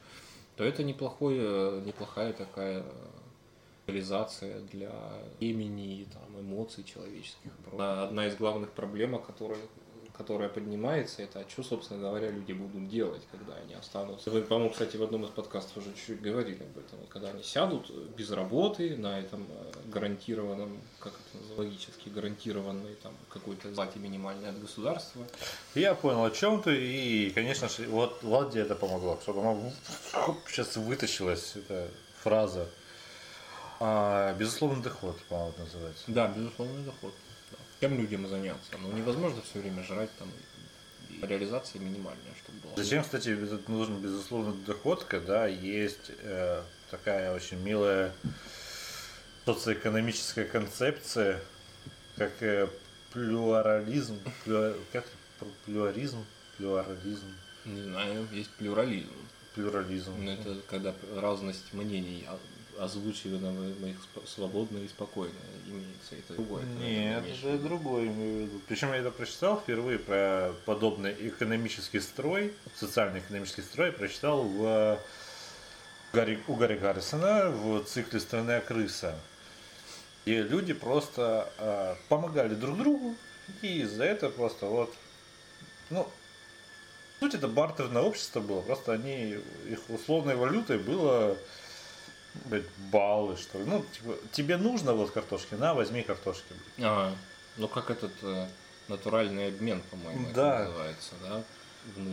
то это неплохое, неплохая такая реализация для имени и там, эмоций человеческих. Одна из главных проблем, которая, которая поднимается, это а что, собственно говоря, люди будут делать, когда они останутся. Вы, по-моему, кстати, в одном из подкастов уже чуть-чуть говорили об этом. Вот Когда они сядут без работы на этом э, гарантированном, как это называется, логически гарантированной там какой-то плате минимальной от государства. Я понял, о чем ты, и, конечно же, вот Ладе это помогло, чтобы она сейчас вытащилась эта фраза. А, безусловный доход, по-моему, называется. Да, безусловный доход. Да. Чем людям заняться? Ну, невозможно все время жрать там. Реализация минимальная, чтобы была. Зачем, кстати, нужен безусловный доход, когда есть э, такая очень милая социоэкономическая концепция, как э, плюрализм, плю- как плюрализм, плюрализм, Не знаю, есть плюрализм. плюрализм. Ну, Это когда разность мнений о- озвучивана в- в их сп- свободно и спокойно имеется. Это другое. Нет, это виду. другой имею в виду. Причем я это прочитал впервые про подобный экономический строй, социально-экономический строй, прочитал в Гарри, у Гарри Гаррисона в цикле «Стальная крыса». И люди просто а, помогали друг другу, и за это просто вот, ну, суть это бартерное общество было, просто они, их условной валютой было блядь, баллы, что ли. Ну, типа, тебе нужно вот картошки, на, возьми картошки. блядь. А, ну как этот э, натуральный обмен, по-моему, это Да. называется, да?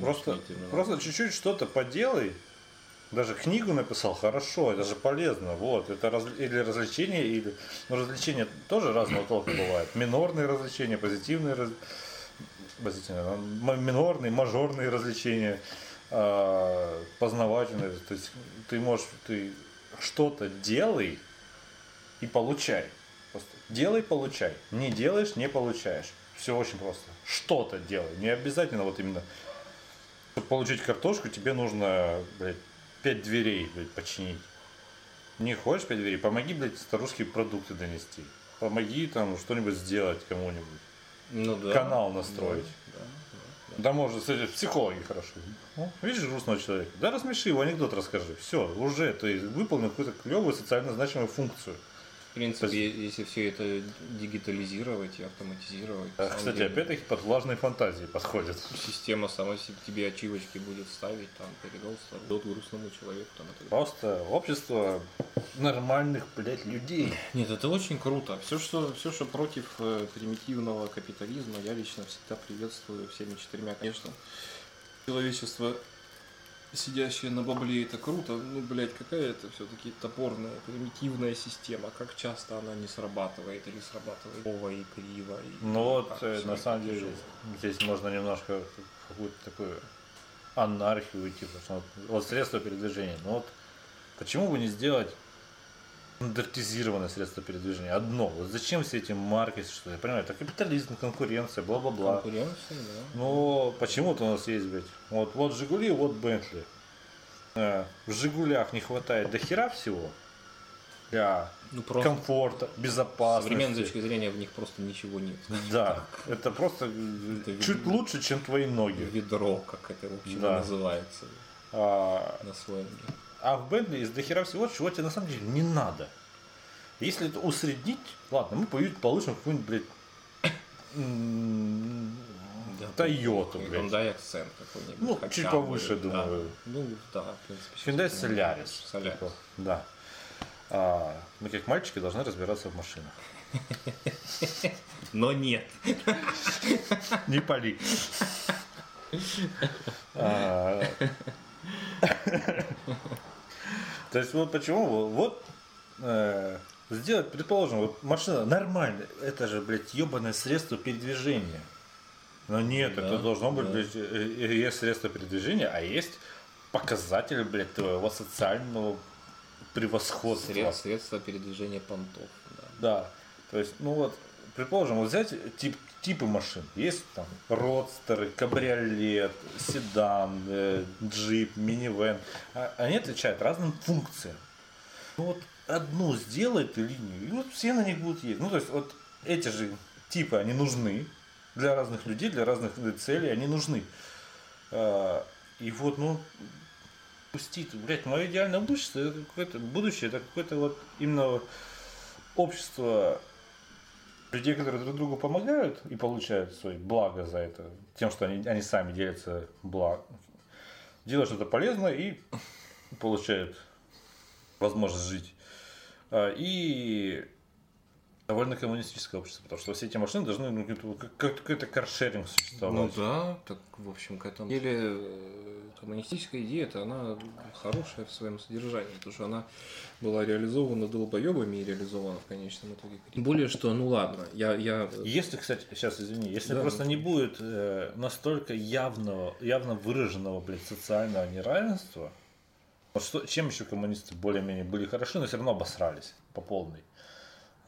Просто, просто чуть-чуть что-то поделай. Даже книгу написал, хорошо, это же полезно. Вот, это раз, или развлечение, или. Ну, развлечения тоже разного толка бывает. Минорные развлечения, позитивные раз... позитивные, минорные, мажорные развлечения, а, познавательные. То есть ты можешь, ты что-то делай и получай. Просто делай, получай. Не делаешь, не получаешь. Все очень просто. Что-то делай. Не обязательно вот именно чтобы получить картошку, тебе нужно, блядь, пять дверей, блядь, починить. Не хочешь пять дверей? Помоги, блядь, старушке продукты донести. Помоги там что-нибудь сделать кому-нибудь. ну, да. Канал настроить. Да, да, может, кстати, психологи хорошо. Ну, видишь грустного человека? Да рассмеши его, анекдот расскажи. Все, уже ты выполнил какую-то клевую социально значимую функцию. В принципе, если все это дигитализировать и автоматизировать. А, кстати, деле, опять-таки под влажной фантазии подходит. Система сама себе- тебе ачивочки будет ставить, там, передал дот грустному человеку, там, далее. Просто общество нормальных, блядь, людей. Нет, это очень круто. Все, что, все, что против э, примитивного капитализма, я лично всегда приветствую всеми четырьмя. Конечно, человечество, сидящее на бабле, это круто. Ну, блядь, какая это все-таки топорная, примитивная система. Как часто она не срабатывает или срабатывает криво и криво. И Ну вот, как э, на самом деле, тяжело. здесь можно немножко какую-то такую анархию уйти, потому что вот, вот средства передвижения. Ну вот, почему бы не сделать стандартизированное средство передвижения? Одно. Вот зачем все эти марки, что я понимаю, это капитализм, конкуренция, бла-бла-бла. Конкуренция, да. Но почему-то у нас есть, блядь, вот, вот Жигули, вот Бентли. Э, В Жигулях не хватает до хера всего для Ну, просто комфорта, безопасности. современной точки зрения в них просто ничего нет. Да, это просто Это чуть видно. лучше, чем твои ноги. Ведро, как это вообще Да. называется А, на сленге. А в Бентли из дохера всего, чего тебе на самом деле не надо. Если это усреднить, ладно, мы поют- получим какую-нибудь, блядь. Тойоту, блядь. Hyundai Accent какой-нибудь. Ну, хотя чуть бы, повыше, да. думаю. Ну, да, в принципе. Hyundai Solaris. Solaris. Такой, Да. А, мы как мальчики должны разбираться в машинах. Но нет. Не пали. То есть вот почему вот э, сделать, предположим, вот машина нормальная, это же, блядь, ебаное средство передвижения. Но нет, Да, это должно быть, да. блядь, э, э, есть средство передвижения, а есть показатель, блядь, твоего социального превосходства. Сред- Средства передвижения понтов. Да. Да. То есть, ну вот, предположим, вот взять тип, типы машин. Есть там родстеры, кабриолет, седан, э, джип, минивэн. А- Они отличают разным функциям. Ну вот одну сделай ты линию, и вот все на них будут ездить. Ну то есть вот эти же типы, они нужны для разных людей, для разных э, целей, они нужны. А, И вот, ну, пустить, блядь, мое идеальное будущее, это какое-то будущее, это какое-то вот именно общество людей, которые друг другу помогают и получают свои блага за это, тем, что они, они сами делятся благ, делают что-то полезное и получают возможность жить. А, И довольно коммунистическое общество, потому что все эти машины должны ну, как- как- как- какой-то каршеринг Ну существовать. да, так в общем к этому деле э, коммунистическая идея это она хорошая в своем содержании, потому что она была реализована долбоебами и реализована в конечном итоге. Более, что ну ладно, я, я Если, кстати, сейчас извини, если Да. просто не будет э, настолько явного, явно выраженного, блядь, социального неравенства, вот что, чем еще коммунисты более-менее были хороши, но все равно обосрались по полной.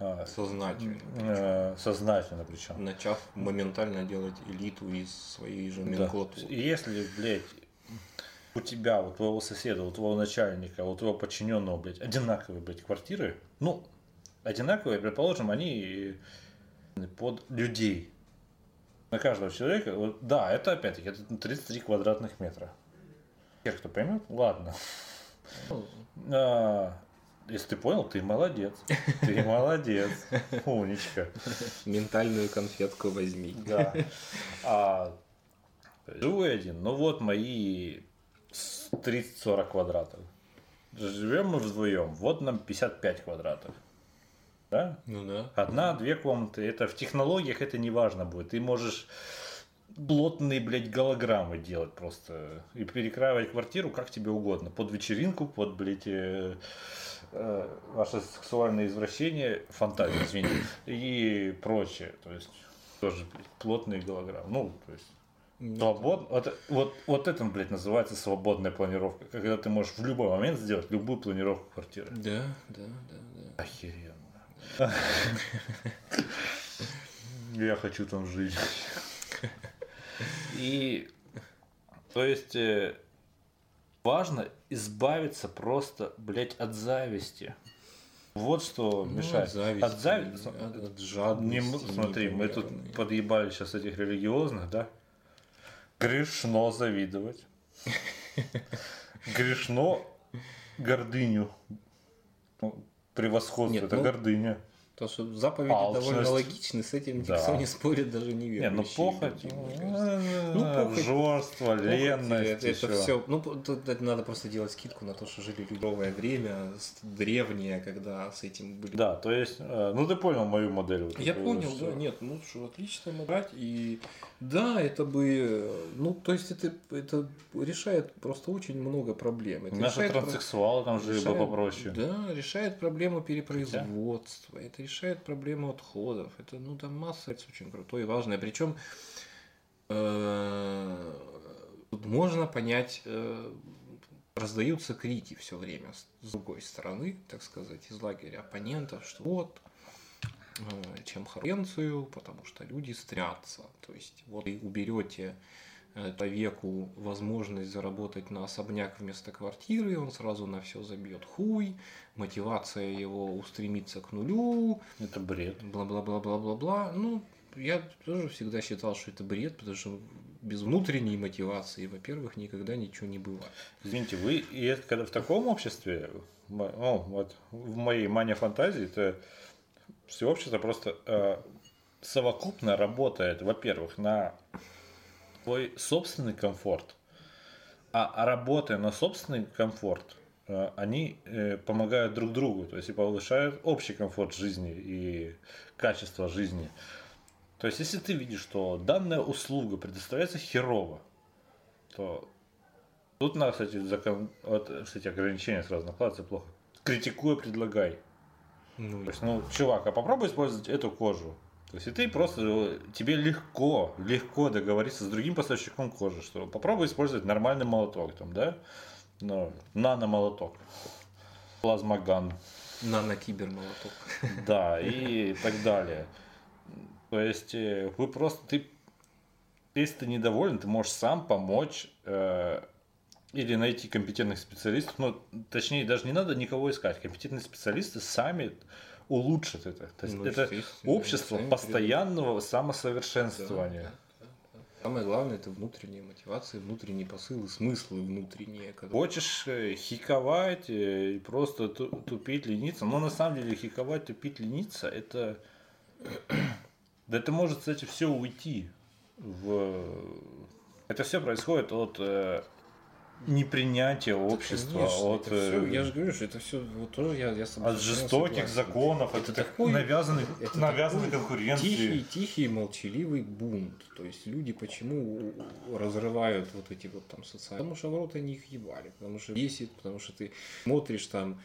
А, сознательно, э, сознательно причем. начав моментально делать элиту из своей же Да. номенклатуры. И Если, блядь, у тебя, у твоего соседа, у твоего начальника, у твоего подчиненного, блядь, одинаковые, блядь, квартиры, ну, одинаковые, предположим, они под людей. На каждого человека, вот, да, это опять-таки, это 33 квадратных метра. Те, кто поймет, ладно. Если ты понял, ты молодец. Ты молодец. Умничка. ментальную конфетку возьми. Да. А, живу один. Ну вот мои с- 30-40 квадратов. Живем мы вдвоем. Вот нам 55 квадратов. Да? Ну да. Одна-две комнаты. Это в технологиях это не важно будет. Ты можешь плотные, блядь, голограммы делать просто. И перекраивать квартиру как тебе угодно. Под вечеринку, под, блядь, э, ваше сексуальное извращение, фантазия, извините, и прочее. То есть тоже, блядь, плотные голограммы. Ну, то есть Свобод... Вот, вот, вот это, блядь, называется свободная планировка. Когда ты можешь в любой момент сделать любую планировку квартиры. Да, да, да, да. Охеренно. Я хочу там жить. И, то есть, э, важно избавиться просто, блядь, от зависти. Вот что Ну, мешает. от зависти, От зависти. от- от жадности Не смотри, мы тут подъебали сейчас этих религиозных, да? Грешно завидовать. Грешно гордыню. Ну, Превосходство, Нет, это ну, гордыня. То, что заповеди Алчность. довольно логичны, с этим Да. никто не спорит, даже не Не, ну похоть, мне кажется. ну, Ну, похоть- обжорство, Похоть, ленность, это, это ещё. все. Ну, тут это надо просто делать скидку на то, что жили люди новое время, древнее, когда с этим были. Да, то есть, э, ну ты понял мою модель. вот Я понял, что- да, нет, ну что, отлично брать и да, это бы, ну, то есть это, это решает просто очень много проблем. Это Наши решает про- транссексуалы там жили бы решает- попроще. Да, решает проблему перепроизводства, это решает проблему отходов. Это, ну, там масса, это очень крутое и важное. Причем э, можно понять, э, раздаются крики все время с другой стороны, так сказать, из лагеря оппонентов, что вот, э, чем конкуренцию, потому что люди стрятся. То есть вот вы уберете э, человеку возможность заработать на особняк вместо квартиры, он сразу на все забьет хуй, мотивация его устремится к нулю, Это бред. бла-бла-бла-бла-бла-бла. Ну, я тоже всегда считал, что это бред, потому что без внутренней мотивации, во-первых, никогда ничего не бывает. Извините, вы и это когда в таком обществе, ну, вот в моей мане фантазии, это все общество просто э, совокупно работает, во-первых, на твой собственный комфорт. А, а работая на собственный комфорт, э, они э, помогают друг другу, то есть и повышают общий комфорт жизни и качество жизни. То есть, если ты видишь, что данная услуга предоставляется херово, то тут надо, кстати, закон... вот, кстати, ограничения сразу накладываются плохо. Критикуя, предлагай. Ну, То есть, ну, чувак, а попробуй использовать эту кожу. То есть, и ты просто, тебе легко, легко договориться с другим поставщиком кожи, что попробуй использовать нормальный молоток, там, да? Ну, нано-молоток. Плазмоган. нано-кибермолоток. Да, и так далее. То есть, э, вы просто, ты, если ты недоволен, ты можешь сам помочь э, или найти компетентных специалистов, ну, точнее, даже не надо никого искать. Компетентные специалисты сами улучшат это. То есть, Ну, это общество постоянного самосовершенствования. Самое главное это внутренняя мотивация, внутренние посылы, смыслы внутренние. Когда... Хочешь э, хиковать э, и просто ту- тупить, лениться, но на самом деле хиковать, тупить, лениться, это... Да это может, кстати, все уйти в... Это все происходит от непринятия общества, Конечно, от, всё- э, я же говорю, что это все вот тоже я, я от жестоких согласен. законов, Это от так- такой- навязанной, это навязанной такой конкуренции. Тихий, тихий, молчаливый бунт. То есть люди почему разрывают вот эти вот там социальные... Потому что в рот они их ебали, потому что бесит, потому что ты смотришь там,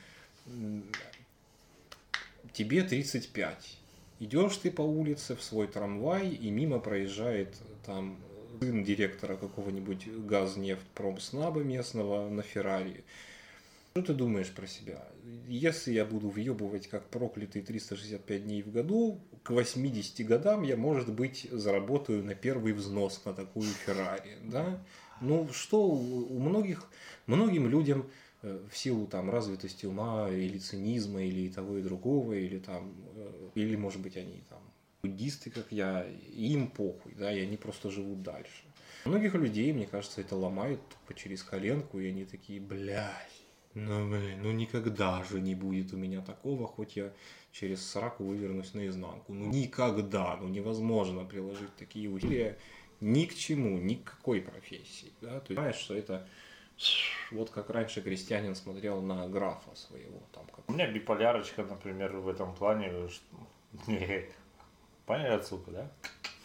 тебе 35. Идешь ты по улице в свой трамвай, и мимо проезжает там сын директора какого-нибудь газнефть-промснаба местного на Феррари. Что ты думаешь про себя? Если я буду въебывать как проклятый 365 дней в году, к 80 годам я, может быть, заработаю на первый взнос на такую Феррари, да? Ну, что у многих, многим людям э, в силу там развитости ума или цинизма или того и другого или там э, или может быть они там буддисты как я им похуй да и они просто живут дальше многих людей мне кажется это ломает тупо через коленку и они такие блядь ну блин ну никогда же не будет у меня такого хоть я через сраку вывернусь наизнанку ну никогда ну невозможно приложить такие усилия ни к чему ни к какой профессии да ты понимаешь что это вот как раньше крестьянин смотрел на графа своего, там как У меня биполярочка, например, в этом плане. Поняли отсылку, да?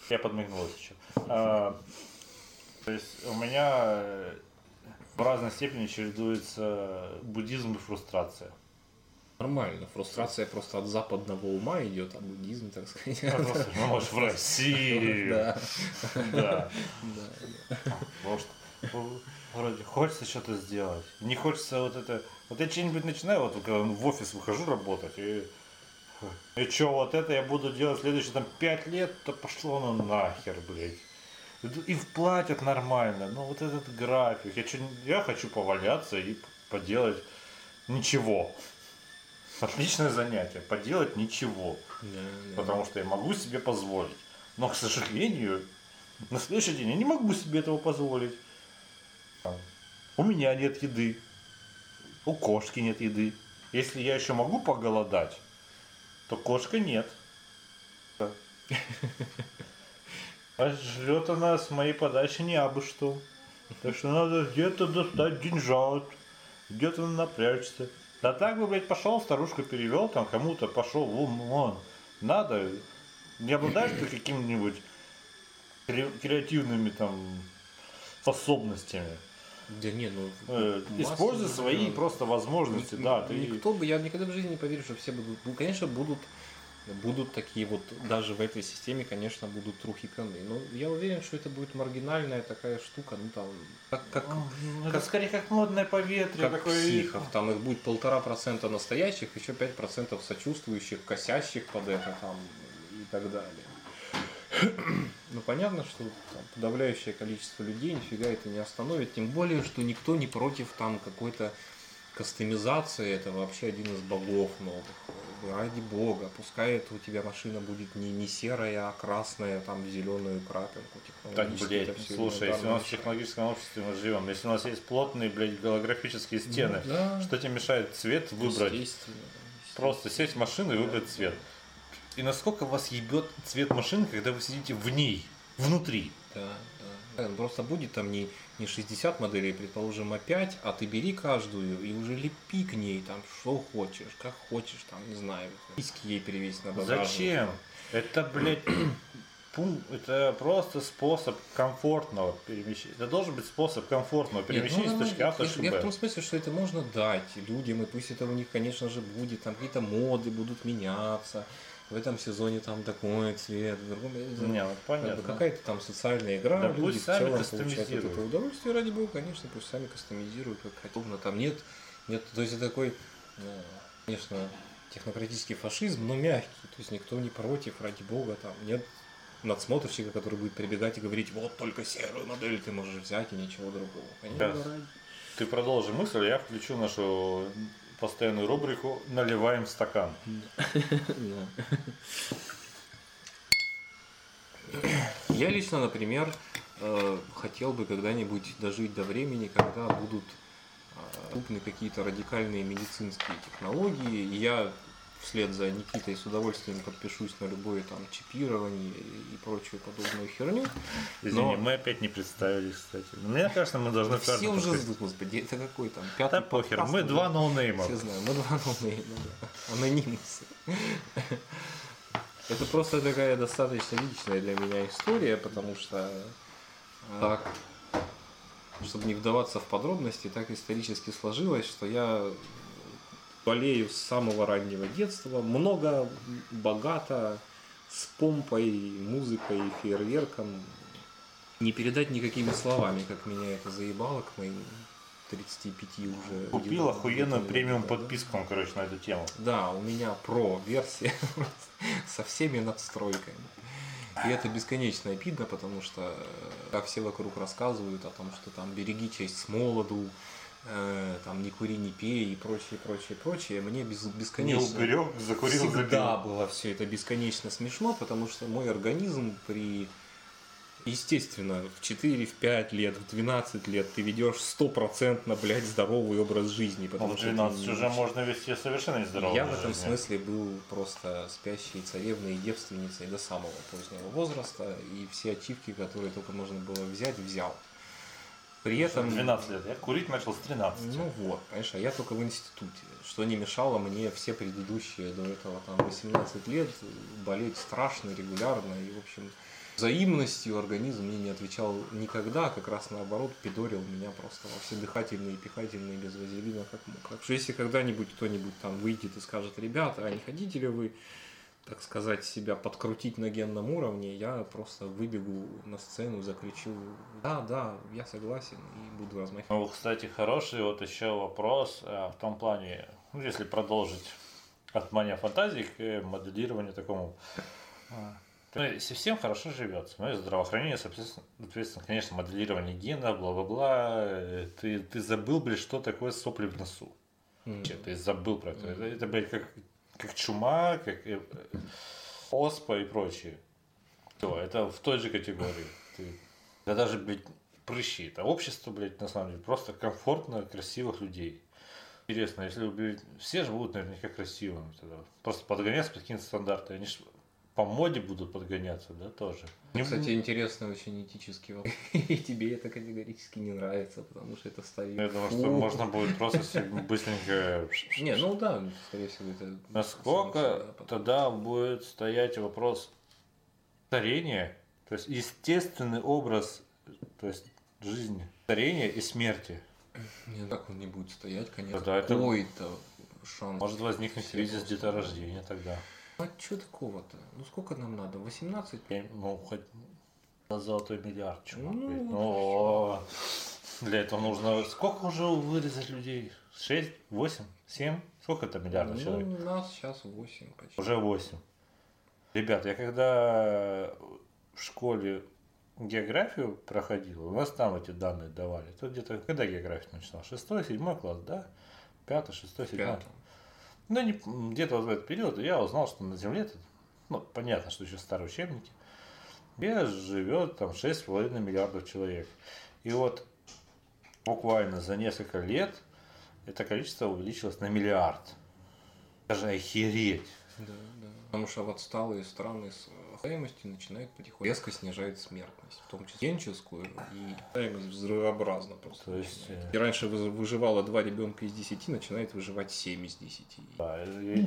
Я подмигнул еще. А, то есть у меня э, в разной степени чередуется буддизм и фрустрация. нормально. Фрустрация просто от западного ума идет, а буддизм, так сказать. Ну, просто, ну, может, в России. Да, Да. Может, ну, вроде хочется что-то сделать. Не хочется вот это... Вот я что-нибудь начинаю, вот когда в офис выхожу работать, и... И что, вот это я буду делать следующие там пять лет, то пошло оно нахер, блядь. И платят нормально, но вот этот график, я, чё- я хочу поваляться и поделать ничего. Отличное занятие, поделать ничего. Да, да. Потому что я могу себе позволить. Но, к сожалению, на следующий день я не могу себе этого позволить. У меня нет еды. У кошки нет еды. Если я еще могу поголодать, то кошка нет. А жрет она с моей подачи не абы что. Так что надо где-то достать деньжат, где-то напрячься. Да так бы, блядь, пошел, старушку перевел, там кому-то пошел, вон, вон. Надо. Не обладаешь ты какими-нибудь кре- креативными там способностями. Да не, ну... Э, Используй свои да. просто возможности, Ник- да. Ты... Никто бы, я никогда в жизни не поверю, что все будут, ну, конечно, будут, будут такие вот, даже в этой системе, конечно, будут трухиканы. Но я уверен, что это будет маргинальная такая штука, ну там, как, как, Ну, Это скорее как модное поветрие. как такое психов. Там их будет полтора процента настоящих, еще пять процентов сочувствующих, косящих под это там и так далее. Ну, понятно, что там, подавляющее количество людей нифига это не остановит, тем более, что никто не против там какой-то кастомизации, это вообще один из богов новых. Ради бога, пускай это у тебя машина будет не, не серая, а красная, там, зеленую крапинку. Так, блядь, слушай, если у нас в технологическом обществе мы живем, если у нас есть плотные, блядь, голографические стены, Ну да. что тебе мешает цвет выбрать? Естественно, Просто сесть в машину и выбрать цвет. И насколько вас ебет цвет машины, когда вы сидите в ней, внутри? Да, да. Просто будет там не, не 60 моделей, предположим, а 5, а ты бери каждую и уже лепи к ней там, что хочешь, как хочешь, там, не знаю, письки ей перевесить на багажник. Зачем? Это, блядь, это просто способ комфортного перемещения. Это должен быть способ комфортного Нет, перемещения ну, с точки ну, А в точку Я в Б. том смысле, что это можно дать людям, и пусть это у них, конечно же, будет, там какие-то моды будут меняться, в этом сезоне там такой цвет, в другом... Не, ну, понятно. Какая-то там социальная игра, Да люди в сами целом получают от этого удовольствие, ради бога, конечно, пусть сами кастомизируют, как хотят. Но там нет, нет, то есть это такой, э, конечно, технократический фашизм, но мягкий, то есть никто не против, ради бога, там нет надсмотрщика, который будет прибегать и говорить, вот только серую модель ты можешь взять и ничего другого. Конечно, Да. Ты продолжи мысль, я включу нашу постоянную рубрику «Наливаем стакан». Да. Я лично, например, э, хотел бы когда-нибудь дожить до времени, когда будут э, доступны какие-то радикальные медицинские технологии. Я вслед за Никитой с удовольствием подпишусь на любое там чипирование и прочую подобную херню. Извини, Но- мы опять не представились, кстати. Но Мне кажется, мы должны Все каждому уже, подходить. господи, это какой там пятый Да похер, подкаст мы уже? два ноунейма. Все знаю, мы два ноунейма, да. Анонимусы. Это просто такая достаточно личная для меня история, потому что э, так, чтобы не вдаваться в подробности, так исторически сложилось, что я болею с самого раннего детства, много, богато, с помпой, музыкой, фейерверком. Не передать никакими словами, как меня это заебало к моим 35 уже. Купил охуенную премиум подписку, короче, на эту тему. Да, у меня про версия со всеми надстройками. И это бесконечно обидно, потому что э, как все вокруг рассказывают о том, что там береги честь с молоду, э, там не кури, не пей и прочее, прочее, прочее, мне без, Не бесконечно уберег, закурил, всегда забил. было все это бесконечно смешно, потому что мой организм при Естественно, в 4, в 5 лет, в 12 лет ты ведешь стопроцентно, блядь, здоровый образ жизни. Ну, Потому в что ты 12 не- уже можно вести совершенно нездоровый я в этом жизни. смысле был просто спящей царевной и девственницей до самого позднего возраста, и все ачивки, которые только можно было взять, взял. При этом... 12 лет. Я курить начал с 13. Ну вот, понимаешь, а я только в институте, что не мешало мне все предыдущие до этого там 18 лет болеть страшно, регулярно, и в общем взаимностью организм мне не отвечал никогда, как раз наоборот пидорил меня просто во все дыхательные и пихательные без вазелина как мог. Так что если когда-нибудь кто-нибудь там выйдет и скажет, ребята, а не хотите ли вы так сказать, себя подкрутить на генном уровне, я просто выбегу на сцену, закричу, да, да, я согласен, и буду размахивать. Ну, кстати, хороший вот еще вопрос э, в том плане, ну, если продолжить от мания фантазии к моделированию такому. А, ну, Если всем хорошо живется, ну и здравоохранение, соответственно, соответственно, конечно, моделирование гена, бла-бла-бла, э, ты, ты забыл, блядь, что такое сопли в носу. М. Вообще, Ты забыл про это. Это, это, блядь, как, как чума, как э, оспа и прочее. Всё, это в той же категории. Ты, да даже, блядь, прыщи. Это общество, блядь, на самом деле, просто комфортно красивых людей. Интересно, если блядь, все же будут наверняка красивыми тогда. Просто подгоняться под какие-то стандарты. Они ж по моде будут подгоняться, да, тоже. Не Кстати, интересный очень этический вопрос. И тебе это категорически не нравится, потому что это ставит... я думаю, что можно будет просто быстренько Не, ну да, скорее всего, это... Насколько тогда будет стоять вопрос старения, то есть естественный образ, то есть жизни, старения и смерти. Не, так он не будет стоять, конечно. Это- Какой-то шанс. Может возникнуть кризис деторождения тогда. А что такого-то? Ну сколько нам надо? 18? Я- Ну, хоть на золотой миллиард, чувак. Ну, блядь. Ну, для этого нужно... Сколько уже вырезать людей? 6, 8, 7? Сколько это миллиардов Ну, человек? у нас сейчас 8 почти. Уже 8. Ребят, я когда в школе географию проходил, у нас там эти данные давали. Это где-то, когда география начала? Шестой, седьмой класс, да? Пятый, шестой, седьмой. Пятом. Ну, не- где-то вот в этот период я узнал, что на Земле, ну, понятно, что еще старые учебники, где живет там 6,5 миллиардов человек. И вот буквально за несколько лет это количество увеличилось на миллиард. Даже охереть. Да, да. Потому что в отсталые страны стоимости начинает потихоньку резко снижать смертность, в том числе генческую и стоимость взрывообразно просто. То есть, э, И раньше вы- выживало два ребенка из десяти, начинает выживать семь из десяти. Да, и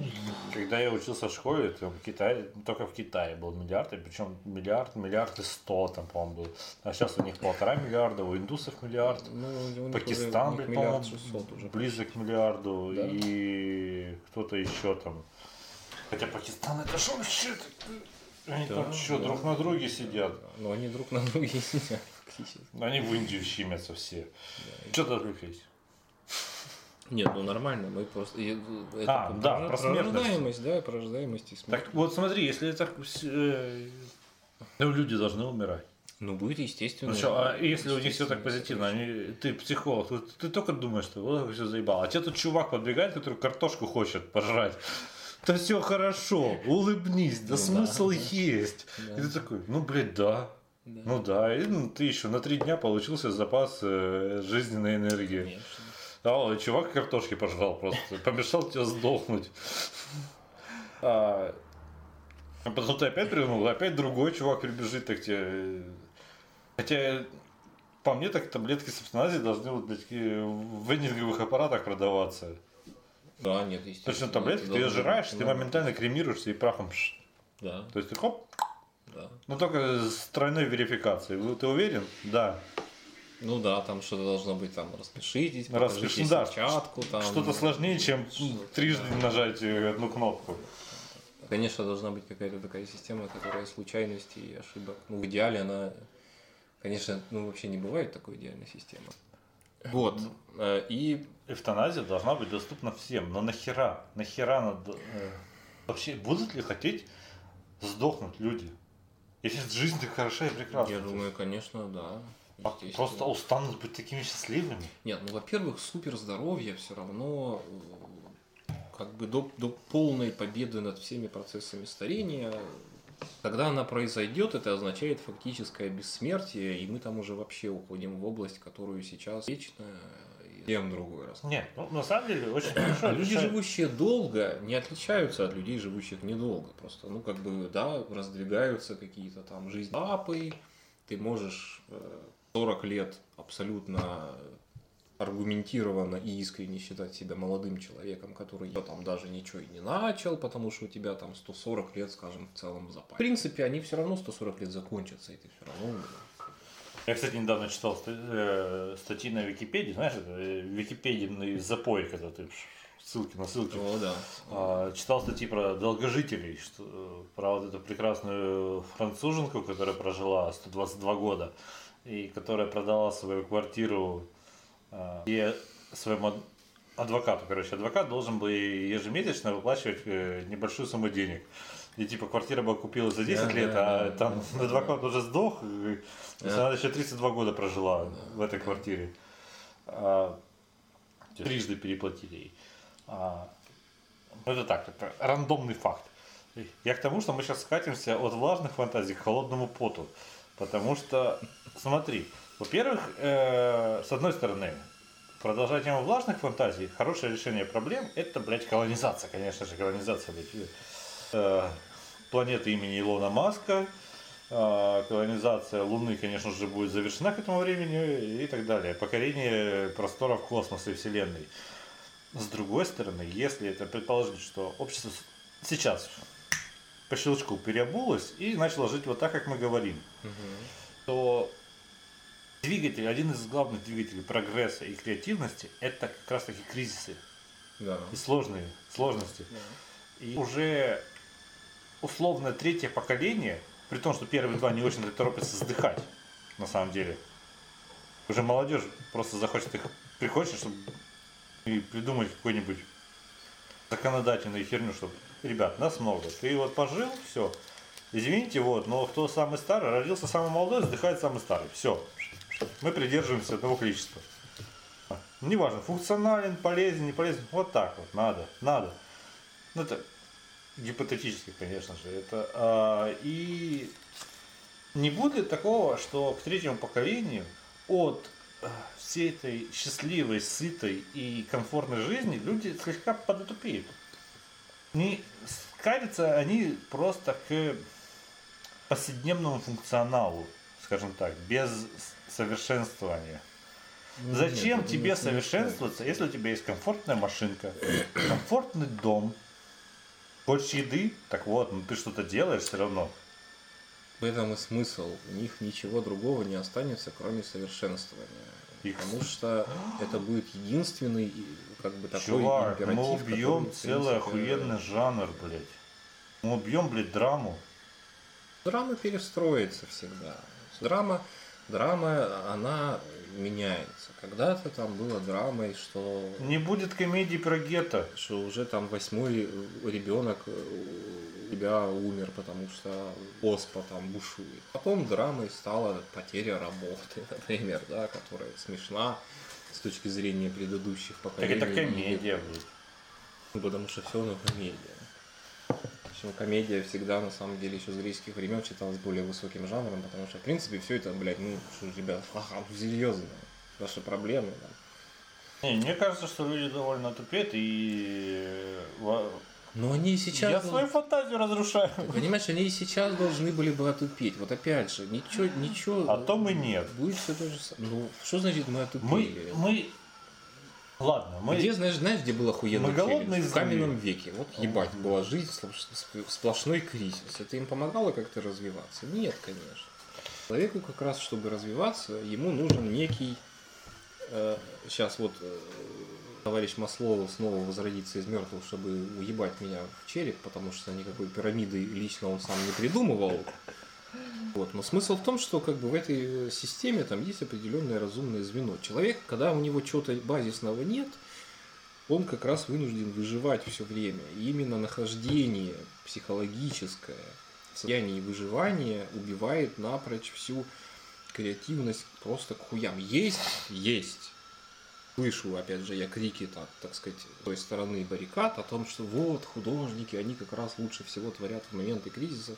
когда я учился в школе, то в Китае, только в Китае был миллиард, и причем миллиард, миллиард и сто там, по-моему, был. А сейчас у них полтора миллиарда, у индусов миллиард, Ну, Пакистан, уже, у них блин, миллиард по-моему, близок к миллиарду, Да. и кто-то еще там. Хотя Пакистан это что вообще? Они Да, там что, да. друг на друге сидят? Но они друг на друге сидят фактически. Они в Индию щемятся все. Что ты отвлеклись? Нет, ну нормально, мы просто... э, это А, да, про про смертность. рождаемость, да, про рождаемость и смерть. Так вот смотри, если это... э, Ну, люди должны умирать. Ну, будет естественно. Ну что, а если у них все так позитивно, они, ты психолог, ты, ты только думаешь, что вот все заебало. А тебе тут чувак подбегает, который картошку хочет пожрать. Да все хорошо, улыбнись, да Ну смысл да. есть. Да. И ты такой, ну блядь, да. Да. Ну да, и ну, ты еще на три дня получился запас э, жизненной энергии. Конечно. А, чувак картошки пожрал просто, помешал тебе сдохнуть. А, потом ты опять придумал, опять другой чувак прибежит, так тебе... Хотя, по мне, так таблетки с эвтаназией должны вот блядь, в венинговых аппаратах продаваться. Да, нет, естественно. Точно таблетки, это ты ее жираешь, ты моментально кремируешься и прахом пш. Да, То есть ты хоп, да. но только с тройной верификацией. Ты уверен? Да. Ну да, там что-то должно быть, там, распишитесь, покажите да. сетчатку, там. Что-то сложнее, чем Что-то, трижды да. нажать одну кнопку. Конечно, должна быть какая-то такая система, которая случайности и ошибок. Ну, в идеале она, конечно, ну, вообще не бывает такой идеальной системы. Вот. э, И Эвтаназия должна быть доступна всем. Но нахера? Нахера надо... э, Вообще, будут ли хотеть сдохнуть люди? Если жизнь так хороша и прекрасна. я думаю, конечно, да. А. Просто устанут быть такими счастливыми. Нет, ну, во-первых, супер здоровье все равно э, как бы до, до полной победы над всеми процессами старения. Когда она произойдет, это означает фактическое бессмертие, и мы там уже вообще уходим в область, которую сейчас вечная тем другой раз. Нет, ну, на самом деле очень хорошо. Люди, решает- живущие долго, не отличаются от людей, живущих недолго. Просто, ну, как бы, да, раздвигаются какие-то там жизнь этапы. Ты можешь э, 40 лет абсолютно аргументированно и искренне считать себя молодым человеком, который там даже ничего и не начал, потому что у тебя там 140 лет, скажем, в целом в запасе. В принципе, они все равно 140 лет закончатся, и ты все равно умрешь. Я, кстати, недавно читал э, статьи на Википедии. Знаешь, это э, википедийный запой, когда ты ссылки на ссылки. О, да. А, Читал статьи про долгожителей, что, э, про вот эту прекрасную француженку, которая прожила 122 года, и которая продала свою квартиру а, и своему ад- адвокату. Короче, адвокат должен был ежемесячно выплачивать небольшую сумму денег. И типа квартира была купила за 10 Да, лет, да, а да, там да, адвокат уже сдох, и, Да. она еще 32 года прожила в этой квартире. А, трижды переплатили ей. А, ну, это так, это рандомный факт. Я к тому, что мы сейчас скатимся от влажных фантазий к холодному поту. Потому что, смотри, во-первых, э, с одной стороны, продолжать тему влажных фантазий, хорошее решение проблем, это, блядь, колонизация, конечно же, колонизация, блядь, планеты имени Илона Маска, э, колонизация Луны, конечно же, будет завершена к этому времени и так далее. Покорение просторов космоса и Вселенной. С другой стороны, если это предположить, что общество сейчас по щелчку переобулось и начало жить вот так, как мы говорим, то двигатель, один из главных двигателей прогресса и креативности, это как раз таки кризисы Да. и сложные сложности. И уже условно третье поколение, при том, что первые два не очень торопятся сдыхать, на самом деле. Уже молодежь просто захочет их прихочет, чтобы и придумать какую-нибудь законодательную херню, чтобы, ребят, нас много. Ты вот пожил, все. Извините, вот, но кто самый старый, родился самый молодой, сдыхает самый старый. Все. Мы придерживаемся одного количества. Неважно, функционален, полезен, не полезен. Вот так вот, надо, надо. Ну, это гипотетически, конечно же. Это, а, и не будет такого, что к третьему поколению от а, всей этой счастливой, сытой и комфортной жизни люди слегка подотупеют. Не скатятся они просто к повседневному функционалу, скажем так, без совершенствования. Ну, Зачем нет, тебе совершенствоваться, если у тебя есть комфортная машинка, комфортный дом, хочешь еды, так вот, ну ты что-то делаешь все равно. В этом и смысл. У них ничего другого не останется, кроме совершенствования. Их- Потому что это будет единственный, как бы такой Чувак, императив, мы который, убьем в целый принципе, охуенный жанр, блядь. Мы убьем, блядь, драму. Драма перестроится всегда. Драма, драма, она меняется. Когда-то там было драмой, что Не будет комедии про гетто. что уже там восьмой ребенок у тебя умер, потому что оспа там бушует. Потом драмой стала потеря работы, например, да, которая смешна с точки зрения предыдущих Так поколений. это комедия. Ну, потому что все равно комедия. Причем комедия всегда, на самом деле, еще с греческих времен считалась более высоким жанром, потому что, в принципе, все это, блядь, ну, что, ребят, ага, ну, серьезно, ваши проблемы, да. Не, мне кажется, что люди довольно тупеют и... э, Но они и сейчас... Я свою фантазию разрушаю. Понимаешь, они и сейчас должны были бы отупеть. Вот опять же, ничего, ничего... А то мы нет. Будет все то же самое. Ну, что значит мы Мы, отупели? мы... Ладно, мы... Где, знаешь, знаешь, где был охуенный Мы голодные? В каменном веке. Вот ебать, была жизнь, сплош- сп- сплошной кризис. Это им помогало как-то развиваться? Нет, конечно. Человеку как раз, чтобы развиваться, ему нужен некий... сейчас вот э, товарищ Маслоу снова возродится из мертвых, чтобы уебать меня в череп, потому что никакой пирамиды лично он сам не придумывал. Вот. Но смысл в том, что как бы в этой системе там есть определенное разумное звено. Человек, когда у него чего-то базисного нет, он как раз вынужден выживать все время. И именно нахождение психологическое в состоянии выживания убивает напрочь всю креативность просто к хуям. Есть, есть. Слышу, опять же, я крики, так, так сказать, той стороны баррикад о том, что вот, художники, они как раз лучше всего творят в моменты кризиса.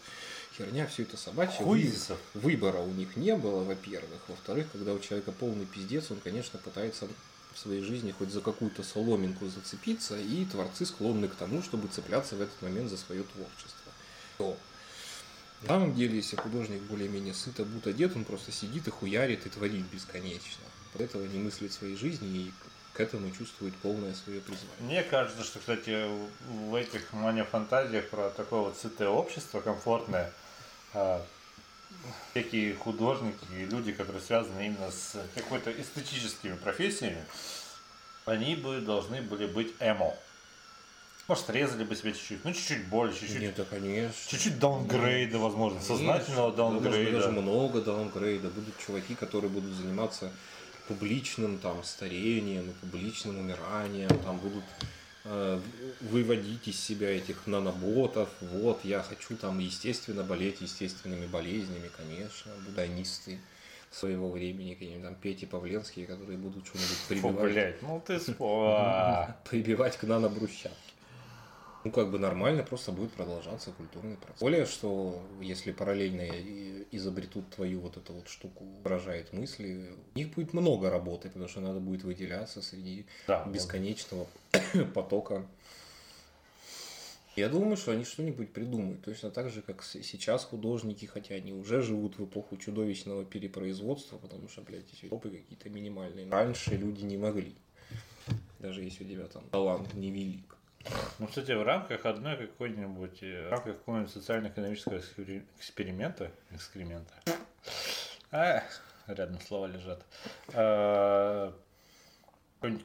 Херня, все это собачье. Хуизисов. Выбора у них не было, во-первых. Во-вторых, когда у человека полный пиздец, он, конечно, пытается в своей жизни хоть за какую-то соломинку зацепиться, и творцы склонны к тому, чтобы цепляться в этот момент за свое творчество. То на самом деле, если художник более-менее сыто будто одет, он просто сидит и хуярит и творит бесконечно. От этого не мыслит своей жизни и к этому чувствует полное свое призвание. Мне кажется, что, кстати, в этих мания-фантазиях про такое вот сытое общество, комфортное, всякие художники и люди, которые связаны именно с какой-то эстетическими профессиями, они бы должны были быть эмо. Может, резали бы себе чуть-чуть, ну чуть-чуть больше, чуть-чуть. Нет, да, конечно. Чуть-чуть даунгрейда, возможно, сознательного Конечно. Быть, даунгрейда. Даже много даунгрейда. Будут чуваки, которые будут заниматься публичным там старением публичным умиранием, там будут э, выводить из себя этих наноботов. Вот, я хочу там, естественно, болеть естественными болезнями, конечно, будонисты своего времени, какие-нибудь там Пети Павленские, которые будут что-нибудь Фу, прибивать, блядь, ну ты спо... прибивать к нанобрусчатке. Ну, как бы нормально просто будет продолжаться культурный процесс. Более, что если параллельно изобретут твою вот эту вот штуку, выражает мысли, у них будет много работы, потому что надо будет выделяться среди Да, бесконечного потока. Я думаю, что они что-нибудь придумают. Точно так же, как сейчас художники, хотя они уже живут в эпоху чудовищного перепроизводства, потому что, блядь, эти топы какие-то минимальные. Раньше люди не могли. Даже если у тебя там талант невелик. Ну, кстати, в рамках одной какой-нибудь, э, в рамках какого-нибудь социально-экономического экспери- эксперимента, экскремента, а, рядом слова лежат, а,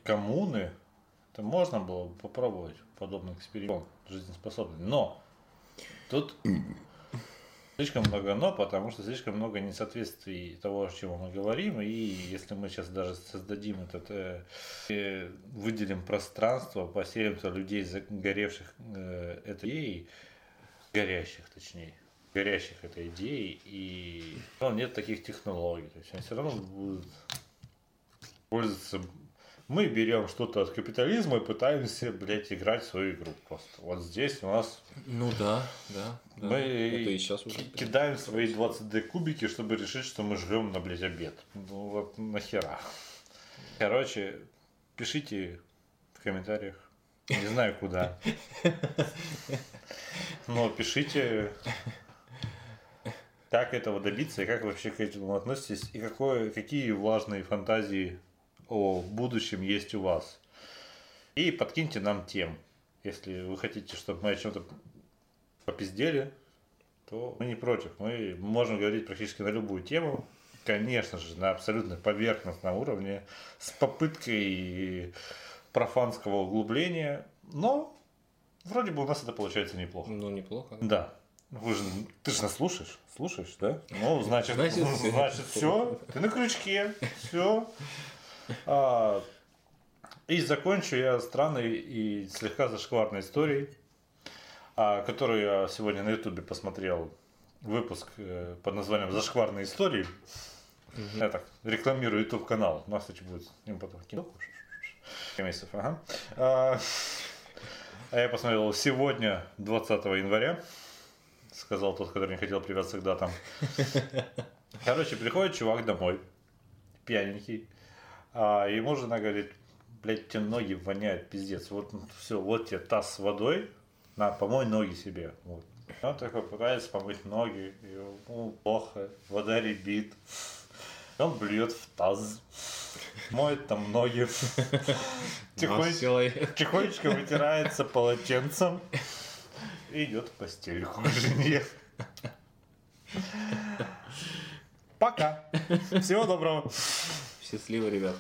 коммуны, то можно было бы попробовать подобный эксперимент жизнеспособный. Но тут слишком много но, потому что слишком много несоответствий того, о чем мы говорим. И если мы сейчас даже создадим этот, э, выделим пространство, поселим туда людей, загоревших э, этой идеей, горящих точнее, горящих этой идеей, и ну, нет таких технологий. То есть они все равно будут пользоваться мы берем что-то от капитализма и пытаемся, блядь, играть свою игру просто. Вот здесь у нас Ну да, да. да. мы Это и сейчас уже. ки- кидаем свои 20D кубики, чтобы решить, что мы жрем на, блядь, обед. Ну вот нахера. Короче, пишите в комментариях. Не знаю куда. Но пишите. как этого добиться и как вообще к этому относитесь, и какое, какие влажные фантазии о будущем есть у вас. И подкиньте нам тем. Если вы хотите, чтобы мы о чем-то попиздели, то мы не против. Мы можем говорить практически на любую тему. Конечно же, на абсолютно поверхностном уровне, с попыткой профанского углубления. Но вроде бы у нас это получается неплохо. Ну, неплохо. Да. Вы же, ты же нас слушаешь? Слушаешь, да? Ну, значит, Значит, значит, все. Ты на крючке. Все. И закончу я странной и слегка зашкварной историей, а, которую я сегодня на ютубе посмотрел. Выпуск э, под названием «Зашкварные истории». Я так рекламирую YouTube канал. У нас, кстати, будет с ним потом кино. Месяцев, ага. А, а я посмотрел его сегодня, 20 января. Сказал тот, который не хотел привязаться к датам. Короче, приходит чувак домой, пьяненький. А ему жена говорит, блядь, у тебя ноги воняют, пиздец. Вот все, вот тебе таз с водой, на, помой ноги себе. Вот. И Он такой пытается помыть ноги, и ему плохо, вода ребит. Он блюет в таз, моет там ноги, тихонечко вытирается полотенцем и идет в постель к жене. Пока. Всего доброго. Счастливо, ребят.